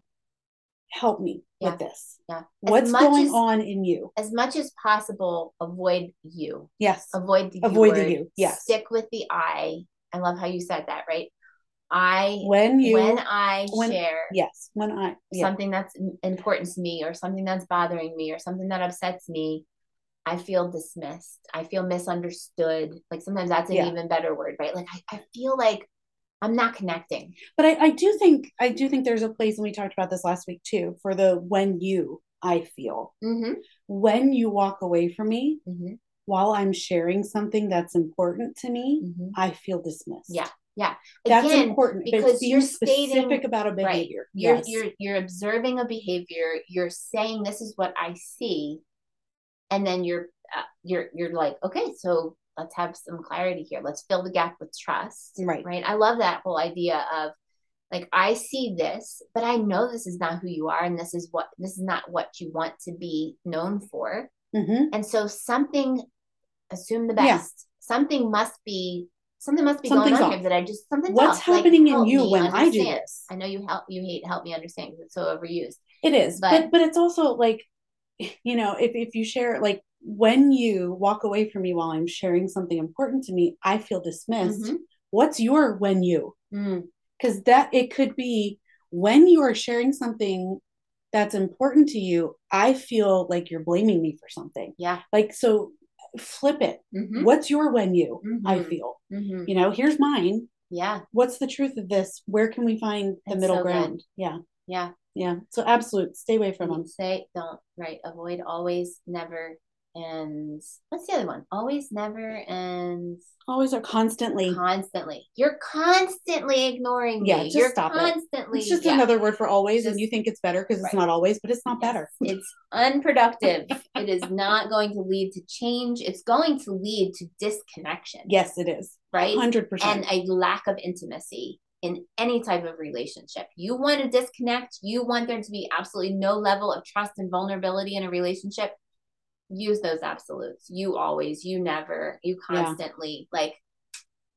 A: Help me yeah. with this.
B: Yeah.
A: What's going as, on in you?
B: As much as possible, avoid you.
A: Yes.
B: Avoid the
A: avoid the you. Yes.
B: Stick with the I. I love how you said that, right? I
A: when you
B: when I when, share
A: yes when I
B: yeah. something that's important to me or something that's bothering me or something that upsets me, I feel dismissed. I feel misunderstood. Like sometimes that's an yeah. even better word, right? Like I, I feel like I'm not connecting.
A: But I, I do think I do think there's a place, and we talked about this last week too, for the when you I feel mm-hmm. when you walk away from me mm-hmm. while I'm sharing something that's important to me, mm-hmm. I feel dismissed.
B: Yeah, yeah,
A: that's important because you're specific stating, about a behavior.
B: Right. You're yes. you're you're observing a behavior. You're saying this is what I see, and then you're uh, you're you're like, okay, so let's have some clarity here. Let's fill the gap with trust.
A: Right.
B: Right. I love that whole idea of like I see this, but I know this is not who you are, and this is what this is not what you want to be known for. Mm-hmm. And so something, assume the best. Yeah. Something must be something must be Something's going on off. here that I just something.
A: What's
B: off.
A: happening like, in you when understand. I do this?
B: I know you help you hate help me understand because it's so overused.
A: It is, but, but but it's also like, you know, if if you share like when you walk away from me while I'm sharing something important to me, I feel dismissed. Mm-hmm. What's your when you? Because mm. that it could be when you are sharing something that's important to you, I feel like you're blaming me for something.
B: Yeah.
A: Like, so flip it. Mm-hmm. What's your when you? Mm-hmm. I feel. Mm-hmm. You know, here's mine.
B: Yeah.
A: What's the truth of this? Where can we find the it's middle so ground? Good. Yeah.
B: Yeah.
A: Yeah. So absolute. Stay away from them.
B: Say don't. Right. Avoid always, never, and what's the other one? Always, never, and
A: always or constantly.
B: Constantly. You're constantly ignoring
A: yeah,
B: me. You're
A: stop constantly. It. It's just yeah. another word for always, just, and you think it's better because right. it's not always, but it's not yes. better.
B: It's unproductive. it is not going to lead to change. It's going to lead to disconnection.
A: Yes, it is.
B: Right.
A: Hundred percent.
B: And a lack of intimacy in any type of relationship. You want to disconnect. You want there to be absolutely no level of trust and vulnerability in a relationship use those absolutes. You always, you never, you constantly. Yeah. Like,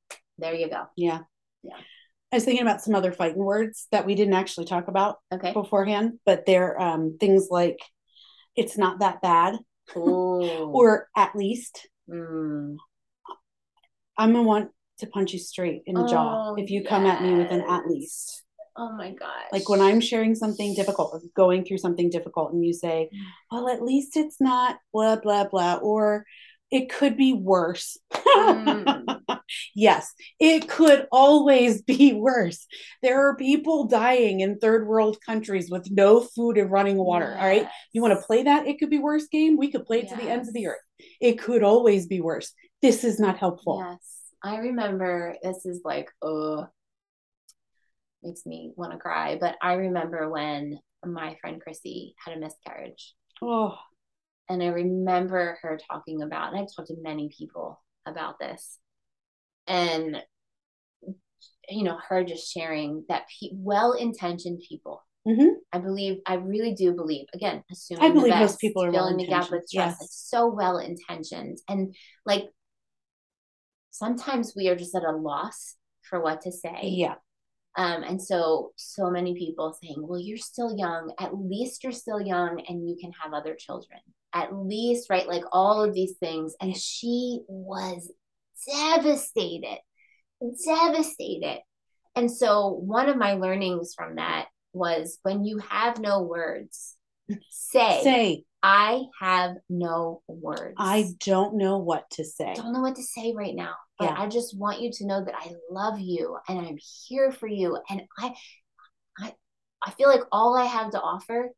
B: there you go.
A: Yeah.
B: Yeah.
A: I was thinking about some other fighting words that we didn't actually talk about
B: okay.
A: beforehand, but they're um, things like it's not that bad or at least. Mm. I'm going to want to punch you straight in the oh, jaw if you yes. come at me with an at least.
B: Oh my gosh.
A: Like when I'm sharing something difficult, going through something difficult, and you say, mm. well, at least it's not blah, blah, blah, or it could be worse. Mm. yes, it could always be worse. There are people dying in third world countries with no food and running water. Yes. All right. You want to play that? It could be worse game? We could play it yes. to the ends of the earth. It could always be worse. This is not helpful.
B: Yes. I remember this is like, oh, makes me want to cry. But I remember when my friend Chrissy had a miscarriage.
A: Oh.
B: And I remember her talking about, and I've talked to many people about this. And, you know, her just sharing that pe- well intentioned people. Mm-hmm. I believe, I really do believe, again, assuming I believe most people are filling the gap with trust. Yes. It's so well intentioned. And like sometimes we are just at a loss for what to say.
A: Yeah.
B: Um, and so, so many people saying, well, you're still young. At least you're still young and you can have other children. At least, right? Like all of these things. And she was devastated, devastated. And so, one of my learnings from that was when you have no words, Say. Say. I have no words.
A: I don't know what to say.
B: Don't know what to say right now. But yeah. I just want you to know that I love you and I'm here for you. And I I I feel like all I have to offer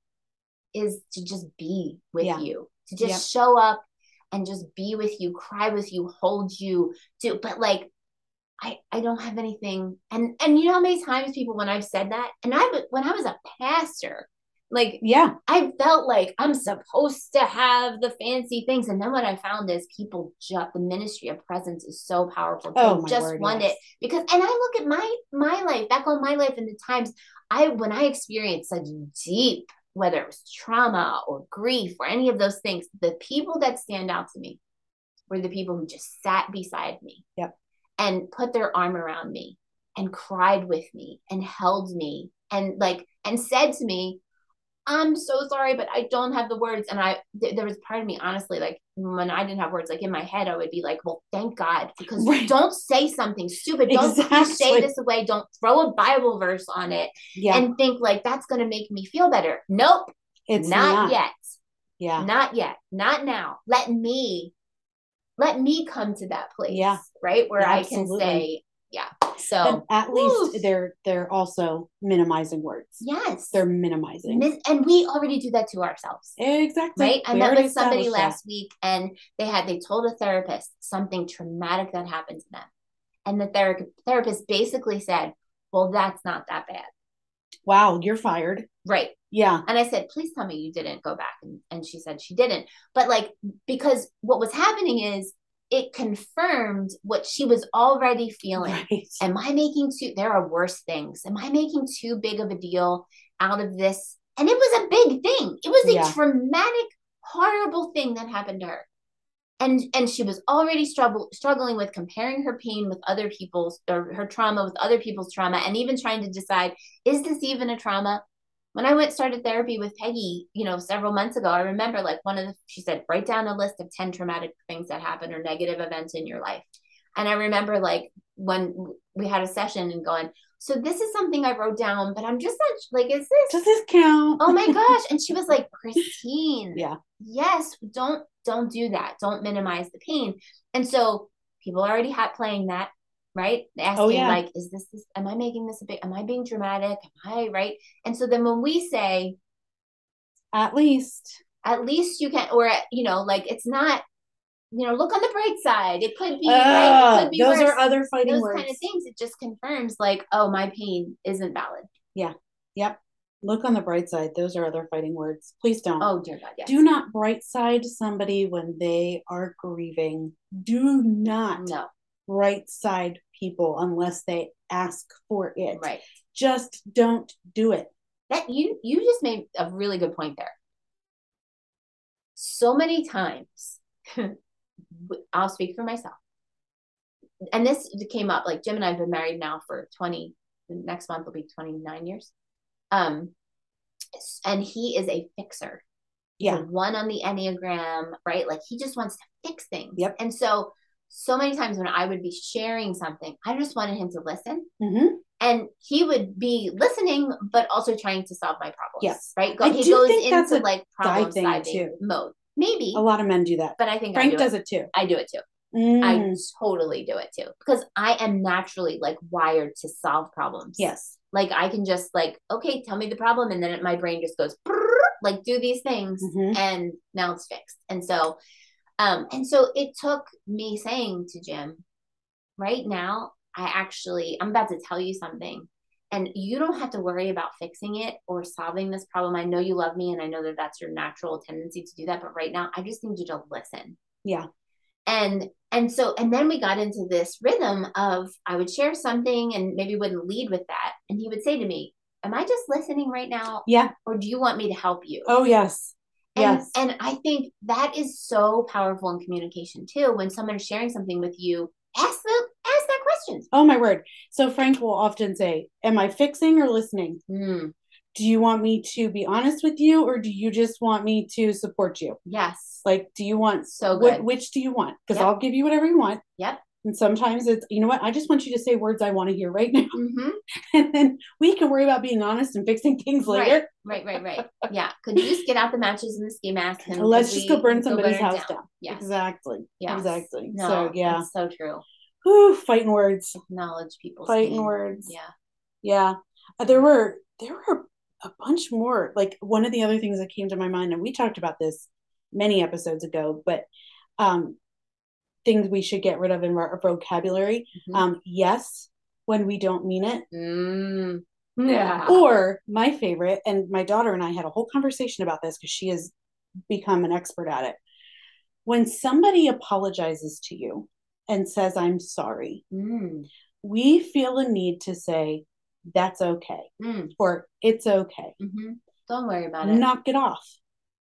B: is to just be with yeah. you. To just yep. show up and just be with you, cry with you, hold you, do but like I, I don't have anything and and you know how many times people when I've said that and I when I was a pastor like yeah I felt like I'm supposed to have the fancy things. And then what I found is people just the ministry of presence is so powerful they oh, just word, want yes. it because and I look at my my life back on my life and the times I when I experienced such deep whether it was trauma or grief or any of those things the people that stand out to me were the people who just sat beside me yep. and put their arm around me and cried with me and held me and like and said to me i'm so sorry but i don't have the words and i th- there was part of me honestly like when i didn't have words like in my head i would be like well thank god because right. don't say something stupid don't exactly. say this away don't throw a bible verse on it yeah. and think like that's going to make me feel better nope it's not, not yet yeah not yet not now let me let me come to that place. Yeah. Right. Where yeah, I can say, yeah. So
A: but at least they're they're also minimizing words. Yes. They're minimizing.
B: And we already do that to ourselves. Exactly. Right. I met with somebody last that. week and they had they told a therapist something traumatic that happened to them. And the ther- therapist basically said, Well, that's not that bad.
A: Wow, you're fired.
B: Right. Yeah. And I said, please tell me you didn't go back. And, and she said she didn't. But like, because what was happening is it confirmed what she was already feeling. Right. Am I making too, there are worse things. Am I making too big of a deal out of this? And it was a big thing. It was a yeah. traumatic, horrible thing that happened to her. And, and she was already struggle, struggling with comparing her pain with other people's or her trauma with other people's trauma and even trying to decide is this even a trauma when I went started therapy with Peggy, you know, several months ago, I remember like one of the, she said, write down a list of 10 traumatic things that happened or negative events in your life. And I remember like when we had a session and going, so this is something I wrote down, but I'm just not like, is this,
A: does this count?
B: Oh my gosh. And she was like, Christine, yeah, yes, don't, don't do that. Don't minimize the pain. And so people already had playing that right? Asking oh, yeah. like, is this, this, am I making this a bit, am I being dramatic? Am I right? And so then when we say,
A: at least,
B: at least you can, or, you know, like it's not, you know, look on the bright side. It could be, uh, right? It could be those worse. are other fighting words. those words. kind of things. It just confirms like, oh, my pain isn't valid.
A: Yeah. Yep. Look on the bright side. Those are other fighting words. Please don't.
B: Oh dear God. Yes.
A: Do not bright side somebody when they are grieving. Do not no. bright side people unless they ask for it. Right. Just don't do it.
B: That you you just made a really good point there. So many times, I'll speak for myself. And this came up like Jim and I have been married now for 20 next month will be 29 years. Um and he is a fixer. Yeah. one on the Enneagram, right? Like he just wants to fix things. Yep. And so so many times when I would be sharing something, I just wanted him to listen. Mm-hmm. And he would be listening, but also trying to solve my problems. Yes. Right. Go, he goes into like problem solving mode. Maybe.
A: A lot of men do that.
B: But I think
A: Frank
B: do
A: does it. it. too.
B: I do it too. Mm. I totally do it too. Because I am naturally like wired to solve problems. Yes. Like I can just like, okay, tell me the problem. And then my brain just goes like do these things mm-hmm. and now it's fixed. And so um, and so it took me saying to Jim, right now, I actually, I'm about to tell you something. And you don't have to worry about fixing it or solving this problem. I know you love me and I know that that's your natural tendency to do that. But right now, I just need you to listen. Yeah. And and so and then we got into this rhythm of I would share something and maybe wouldn't lead with that. And he would say to me, Am I just listening right now? Yeah. Or do you want me to help you?
A: Oh, yes.
B: And, yes. and I think that is so powerful in communication too. When someone is sharing something with you, ask them, ask that question.
A: Oh my word. So Frank will often say, Am I fixing or listening? Mm. Do you want me to be honest with you or do you just want me to support you? Yes. Like, do you want
B: so good?
A: Wh- which do you want? Because yep. I'll give you whatever you want. Yep. And sometimes it's, you know what, I just want you to say words I want to hear right now. Mm-hmm. and then we can worry about being honest and fixing things later.
B: Right, right, right, right. yeah. Could you just get out the matches and the ski mask and
A: let's just go burn somebody's house down. down. Yeah. Exactly. Yeah. Exactly. No, so yeah.
B: so true.
A: Whew, fighting words.
B: Acknowledge people.
A: Fighting words.
B: Yeah.
A: Yeah. Uh, there were there were a bunch more. Like one of the other things that came to my mind, and we talked about this many episodes ago, but um things we should get rid of in our vocabulary. Mm-hmm. Um, yes, when we don't mean it.
B: Mm. Yeah.
A: Or my favorite, and my daughter and I had a whole conversation about this because she has become an expert at it. When somebody apologizes to you and says, I'm sorry,
B: mm.
A: we feel a need to say, that's okay,
B: mm.
A: or it's okay.
B: Mm-hmm. Don't worry about it.
A: Knock it off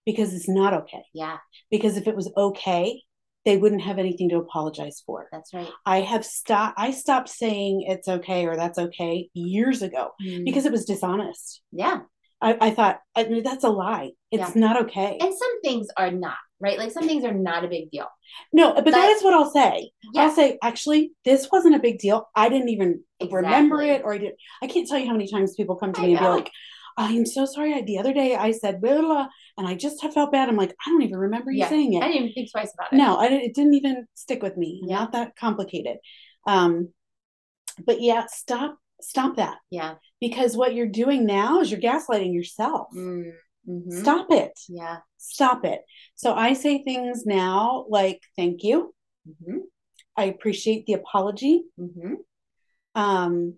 A: because it's not okay.
B: Yeah.
A: Because if it was okay, they wouldn't have anything to apologize for.
B: That's right.
A: I have stopped I stopped saying it's okay or that's okay years ago mm. because it was dishonest.
B: Yeah.
A: I, I thought I mean, that's a lie. It's yeah. not okay.
B: And some things are not, right? Like some things are not a big deal.
A: No, but, but that is what I'll say. Yeah. I'll say, actually, this wasn't a big deal. I didn't even exactly. remember it or I didn't I can't tell you how many times people come to I me know. and be like, I am so sorry. I, the other day I said blah, blah, blah, and I just have felt bad. I'm like, I don't even remember you yeah. saying it.
B: I didn't even think twice about it.
A: No, I, it didn't even stick with me. Yeah. Not that complicated. Um, but yeah, stop, stop that.
B: Yeah.
A: Because what you're doing now is you're gaslighting yourself.
B: Mm-hmm.
A: Stop it.
B: Yeah.
A: Stop it. So I say things now like, thank you.
B: Mm-hmm.
A: I appreciate the apology.
B: Mm-hmm.
A: Um,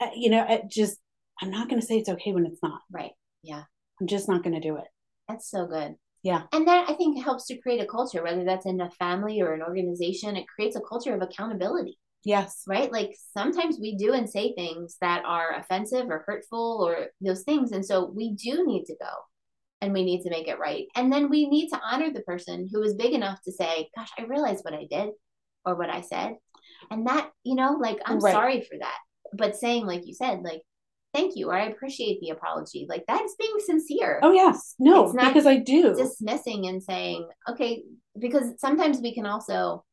A: uh, you know, it just I'm not going to say it's okay when it's not.
B: Right. Yeah.
A: I'm just not going to do it.
B: That's so good.
A: Yeah.
B: And that I think helps to create a culture, whether that's in a family or an organization, it creates a culture of accountability.
A: Yes.
B: Right? Like sometimes we do and say things that are offensive or hurtful or those things. And so we do need to go and we need to make it right. And then we need to honor the person who is big enough to say, gosh, I realized what I did or what I said. And that, you know, like, I'm right. sorry for that. But saying, like you said, like, thank you or I appreciate the apology. Like that's being sincere.
A: Oh yes. No, because I do.
B: Dismissing and saying, okay, because sometimes we can also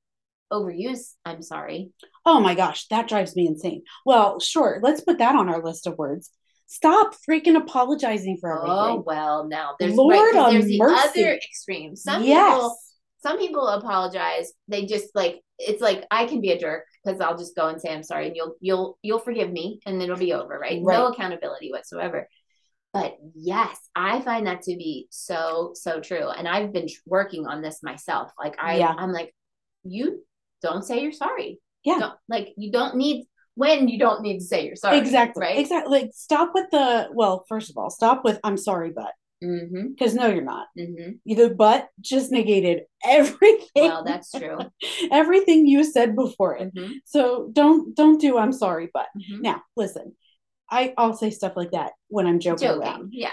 B: overuse I'm sorry.
A: Oh my gosh, that drives me insane. Well, sure, let's put that on our list of words. Stop freaking apologizing for oh, everything. Oh
B: well, now there's Lord right, there's the mercy. other extreme. Some yes. people some people apologize. They just like it's like I can be a jerk because I'll just go and say I'm sorry and you'll you'll you'll forgive me and it'll be over, right? right? No accountability whatsoever. But yes, I find that to be so so true, and I've been working on this myself. Like I, yeah. I'm like, you don't say you're sorry.
A: Yeah,
B: don't, like you don't need when you don't need to say you're sorry.
A: Exactly.
B: Right.
A: Exactly. Like stop with the well. First of all, stop with I'm sorry, but. Because mm-hmm. no, you're not.
B: Mm-hmm.
A: The but just negated everything.
B: Well, that's true.
A: everything you said before it. Mm-hmm. So don't don't do I'm sorry, but
B: mm-hmm.
A: now listen. I I'll say stuff like that when I'm joking, joking around.
B: Yeah.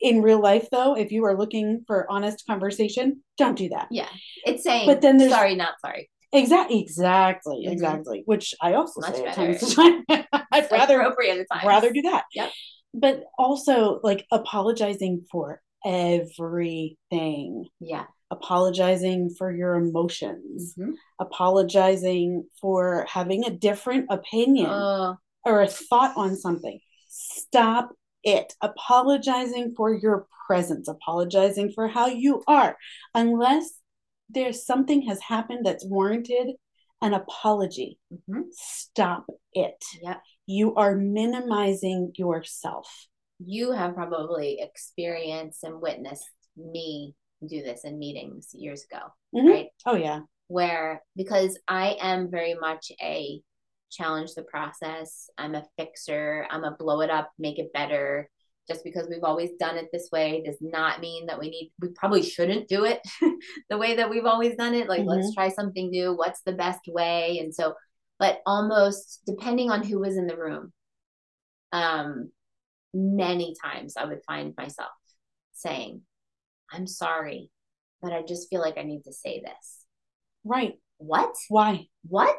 A: In real life, though, if you are looking for honest conversation, don't do that.
B: Yeah, it's saying. But then there's sorry, not sorry.
A: Exactly, exactly, mm-hmm. exactly. Which I also Much say at times. I'd rather appropriate rather do that.
B: Yep
A: but also like apologizing for everything.
B: Yeah.
A: Apologizing for your emotions,
B: mm-hmm.
A: apologizing for having a different opinion
B: uh,
A: or a thought on something. Stop it. Apologizing for your presence, apologizing for how you are, unless there's something has happened that's warranted an apology.
B: Mm-hmm.
A: Stop it.
B: Yeah
A: you are minimizing yourself.
B: You have probably experienced and witnessed me do this in meetings years ago, mm-hmm. right?
A: Oh, yeah.
B: Where, because I am very much a challenge the process, I'm a fixer, I'm a blow it up, make it better. Just because we've always done it this way does not mean that we need, we probably shouldn't do it the way that we've always done it. Like, mm-hmm. let's try something new. What's the best way? And so but almost depending on who was in the room um many times i would find myself saying i'm sorry but i just feel like i need to say this.
A: Right.
B: What?
A: Why?
B: What?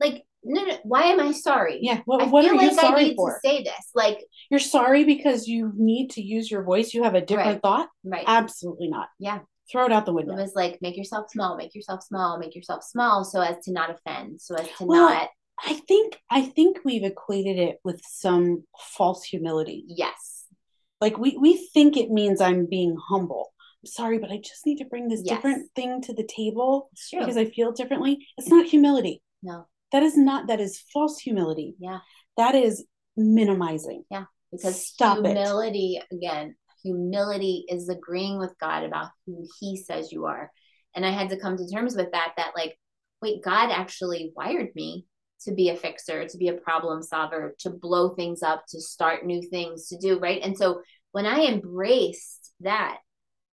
B: Like no, no why am i sorry?
A: Yeah what, what are like you sorry I need for?
B: to say this like
A: you're sorry because you need to use your voice. You have a different
B: right.
A: thought?
B: Right.
A: Absolutely not.
B: Yeah
A: throw it out the window.
B: It was like make yourself small, make yourself small, make yourself small, so as to not offend, so as to well, not.
A: I think I think we've equated it with some false humility.
B: Yes.
A: Like we we think it means I'm being humble. I'm sorry, but I just need to bring this yes. different thing to the table because I feel differently. It's not humility.
B: No.
A: That is not that is false humility.
B: Yeah.
A: That is minimizing.
B: Yeah. Because Stop humility it. again, humility is agreeing with God about who he says you are. And I had to come to terms with that that like wait, God actually wired me to be a fixer, to be a problem solver, to blow things up, to start new things, to do, right? And so when I embraced that,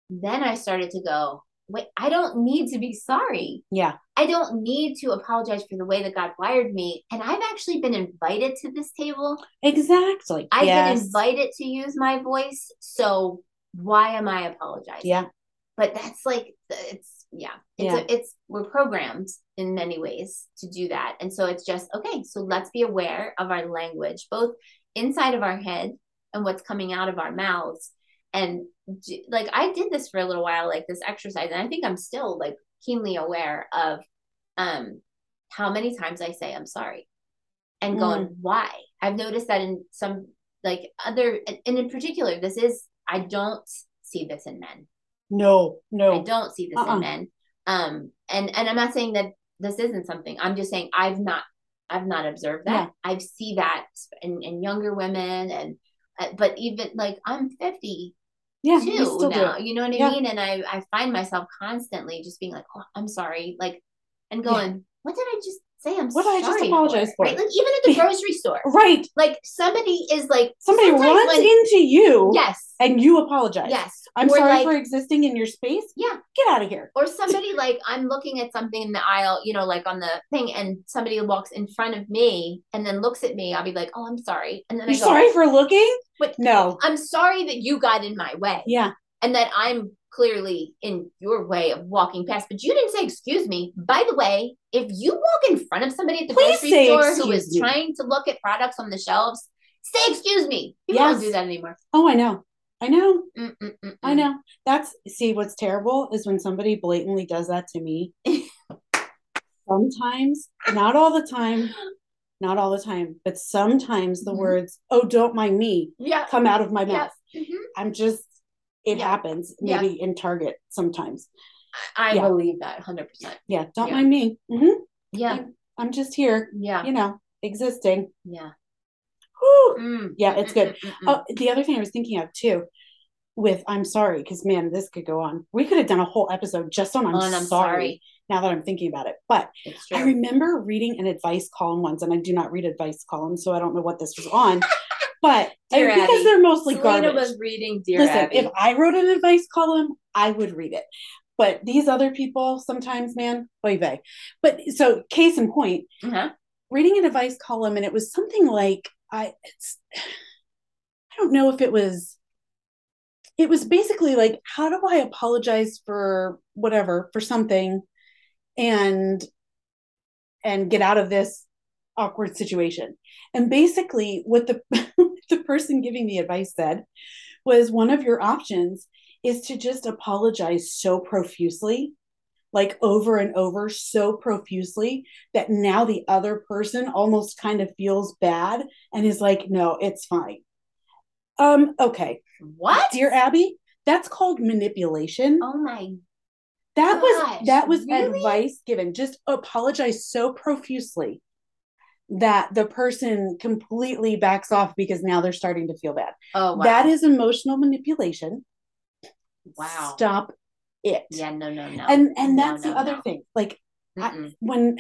B: then I started to go, wait, I don't need to be sorry.
A: Yeah.
B: I don't need to apologize for the way that God wired me. And I've actually been invited to this table.
A: Exactly.
B: I've yes. been invited to use my voice. So why am I apologizing?
A: Yeah.
B: But that's like, it's, yeah, it's, yeah. A, it's, we're programmed in many ways to do that. And so it's just, okay, so let's be aware of our language, both inside of our head and what's coming out of our mouths and like I did this for a little while, like this exercise, and I think I'm still like keenly aware of um how many times I say I'm sorry and going, mm. why? I've noticed that in some like other and in particular, this is I don't see this in men.
A: No, no.
B: I don't see this uh-uh. in men. Um and and I'm not saying that this isn't something. I'm just saying I've not I've not observed that. Yeah. I see that in, in younger women and uh, but even like I'm 50
A: yeah,
B: too now. You know what I yeah. mean? And I I find myself constantly just being like, oh, I'm sorry, like, and going, yeah. what did I just say? I'm what sorry. What I just apologize for? for? Right? Like even at the grocery store,
A: right?
B: Like somebody is like
A: somebody runs when, into you,
B: yes,
A: and you apologize.
B: Yes,
A: I'm or sorry like, for existing in your space.
B: Yeah,
A: get out of here.
B: Or somebody like I'm looking at something in the aisle, you know, like on the thing, and somebody walks in front of me and then looks at me. I'll be like, oh, I'm sorry, and then
A: you're sorry for looking.
B: But
A: no,
B: I'm sorry that you got in my way.
A: Yeah.
B: And that I'm clearly in your way of walking past, but you didn't say excuse me. By the way, if you walk in front of somebody at the Please grocery store who is me. trying to look at products on the shelves, say excuse me. People yes. don't do that anymore.
A: Oh, I know. I know. Mm-mm-mm-mm. I know. That's see what's terrible is when somebody blatantly does that to me. Sometimes, not all the time, not all the time, but sometimes the mm-hmm. words, oh, don't mind me,
B: yeah.
A: come out of my mouth. Mm-hmm. I'm just, it yeah. happens maybe yeah. in Target sometimes.
B: I yeah. believe that 100%.
A: Yeah, don't mind me. Mm-hmm.
B: Yeah. I'm,
A: I'm, just here.
B: Yeah.
A: You know, existing.
B: Yeah.
A: Mm. Yeah, it's good. Mm-mm-mm-mm. Oh, the other thing I was thinking of too with I'm sorry, because man, this could go on. We could have done a whole episode just on I'm, on, I'm sorry, sorry, now that I'm thinking about it. But I remember reading an advice column once, and I do not read advice columns, so I don't know what this was on. But because Abby. they're mostly Selena garbage.
B: was reading Dear
A: Listen,
B: Abby.
A: if I wrote an advice column, I would read it. But these other people, sometimes, man, oy vey. But so, case in point, uh-huh. reading an advice column, and it was something like I, it's, I don't know if it was it was basically like how do i apologize for whatever for something and and get out of this awkward situation and basically what the the person giving the advice said was one of your options is to just apologize so profusely like over and over so profusely that now the other person almost kind of feels bad and is like no it's fine um, okay.
B: What?
A: Dear Abby, that's called manipulation.
B: Oh my
A: that gosh, was that was really? advice given. Just apologize so profusely that the person completely backs off because now they're starting to feel bad.
B: Oh wow.
A: That is emotional manipulation.
B: Wow.
A: Stop it.
B: Yeah, no, no, no.
A: And and that's no, no, the other no. thing. Like I, when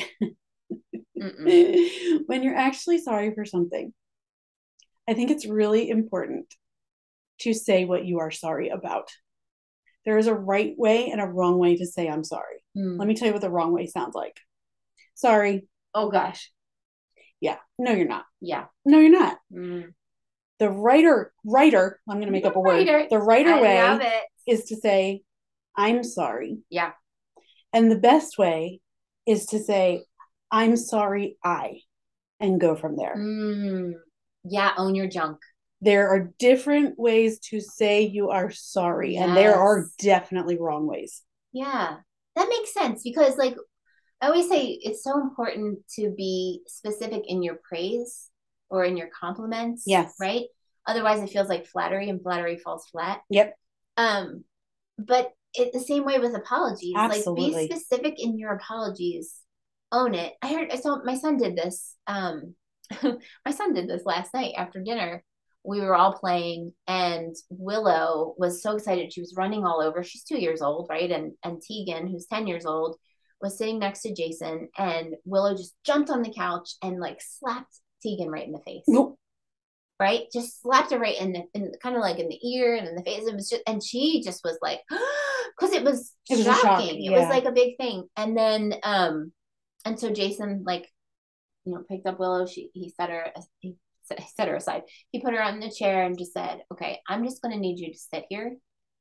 A: when you're actually sorry for something I think it's really important to say what you are sorry about. There is a right way and a wrong way to say I'm sorry. Mm. Let me tell you what the wrong way sounds like. Sorry.
B: Oh gosh.
A: Yeah. No, you're not.
B: Yeah.
A: No, you're not. Mm. The writer, writer, I'm going to make the up a word. The writer I way is to say, I'm sorry.
B: Yeah.
A: And the best way is to say, I'm sorry, I, and go from there.
B: Mm. Yeah, own your junk.
A: there are different ways to say you are sorry, yes. and there are definitely wrong ways.
B: Yeah, that makes sense because, like, I always say it's so important to be specific in your praise or in your compliments.
A: Yes.
B: Right? Otherwise, it feels like flattery, and flattery falls flat.
A: Yep.
B: Um, but it, the same way with apologies. Absolutely. Like, be specific in your apologies. Own it. I heard. I saw my son did this. Um, my son did this last night after dinner we were all playing and willow was so excited she was running all over she's two years old right and and tegan who's 10 years old was sitting next to jason and willow just jumped on the couch and like slapped tegan right in the face
A: nope.
B: right just slapped her right in the in, kind of like in the ear and in the face it was just and she just was like because it was it was shocking yeah. it was like a big thing and then um and so jason like you know picked up willow she he set her he set her aside. He put her on the chair and just said, "Okay, I'm just going to need you to sit here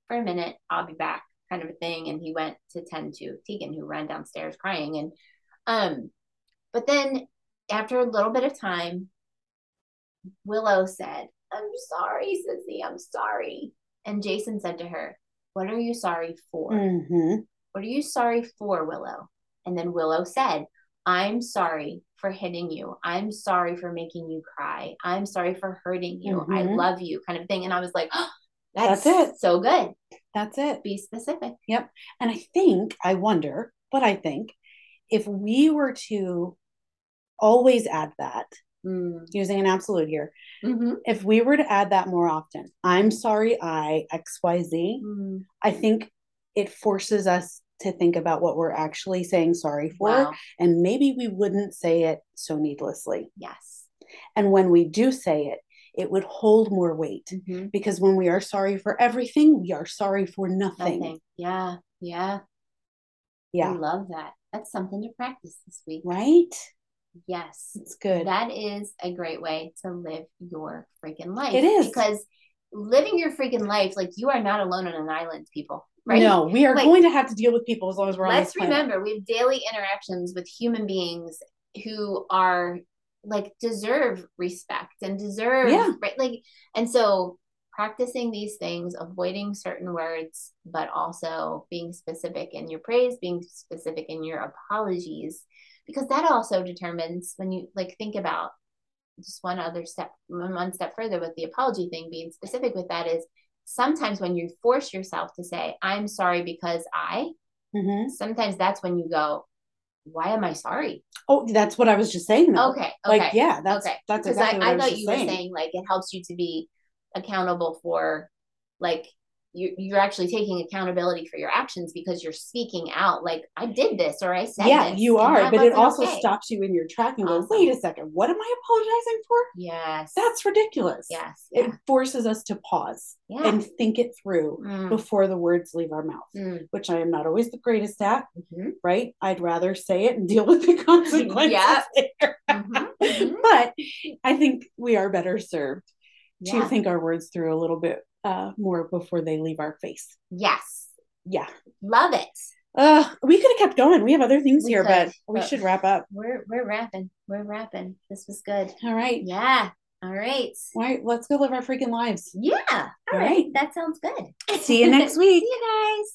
B: for a minute. I'll be back." Kind of a thing. And he went to tend to Tegan, who ran downstairs crying. And um, but then after a little bit of time, Willow said, "I'm sorry, Sissy. I'm sorry." And Jason said to her, "What are you sorry for?
A: Mm-hmm.
B: What are you sorry for, Willow?" And then Willow said, I'm sorry for hitting you. I'm sorry for making you cry. I'm sorry for hurting you. Mm-hmm. I love you, kind of thing. And I was like, oh, that's, that's, it. So good.
A: That's it.
B: Be specific.
A: Yep. And I think, I wonder, but I think if we were to always add that,
B: mm.
A: using an absolute here,
B: mm-hmm.
A: if we were to add that more often, I'm sorry, I, XYZ,
B: mm.
A: I think it forces us to think about what we're actually saying sorry for. Wow. And maybe we wouldn't say it so needlessly.
B: Yes.
A: And when we do say it, it would hold more weight
B: mm-hmm.
A: because when we are sorry for everything, we are sorry for nothing. nothing.
B: Yeah. Yeah.
A: Yeah.
B: I love that. That's something to practice this week.
A: Right?
B: Yes.
A: It's good.
B: That is a great way to live your freaking life.
A: It is.
B: Because living your freaking life, like you are not alone on an island, people. Right?
A: No, we are like, going to have to deal with people as long as we're on
B: Let's remember we have daily interactions with human beings who are like deserve respect and deserve
A: yeah.
B: right like and so practicing these things avoiding certain words but also being specific in your praise being specific in your apologies because that also determines when you like think about just one other step one step further with the apology thing being specific with that is sometimes when you force yourself to say, I'm sorry because I,
A: mm-hmm.
B: sometimes that's when you go, why am I sorry?
A: Oh, that's what I was just saying.
B: Though. Okay,
A: okay. Like, yeah, that's, okay. that's exactly I,
B: I, I thought you
A: saying.
B: were saying like it helps you to be accountable for like you, you're actually taking accountability for your actions because you're speaking out like i did this or i said
A: yeah you are but it also okay. stops you in your track and awesome. goes wait a second what am i apologizing for
B: yes
A: that's ridiculous
B: yes
A: yeah. it forces us to pause
B: yeah.
A: and think it through
B: mm.
A: before the words leave our mouth
B: mm.
A: which i am not always the greatest at
B: mm-hmm.
A: right i'd rather say it and deal with the consequences
B: yeah. mm-hmm. Mm-hmm.
A: but i think we are better served to think our words through a little bit uh, more before they leave our face.
B: Yes.
A: Yeah.
B: Love it.
A: Uh, we could have kept going. We have other things we here, could, but we should wrap up.
B: We're we're wrapping. We're wrapping. This was good.
A: All right.
B: Yeah. All right.
A: All right. Let's go live our freaking lives.
B: Yeah. All, All right. right. That sounds good.
A: See you next week.
B: See you guys.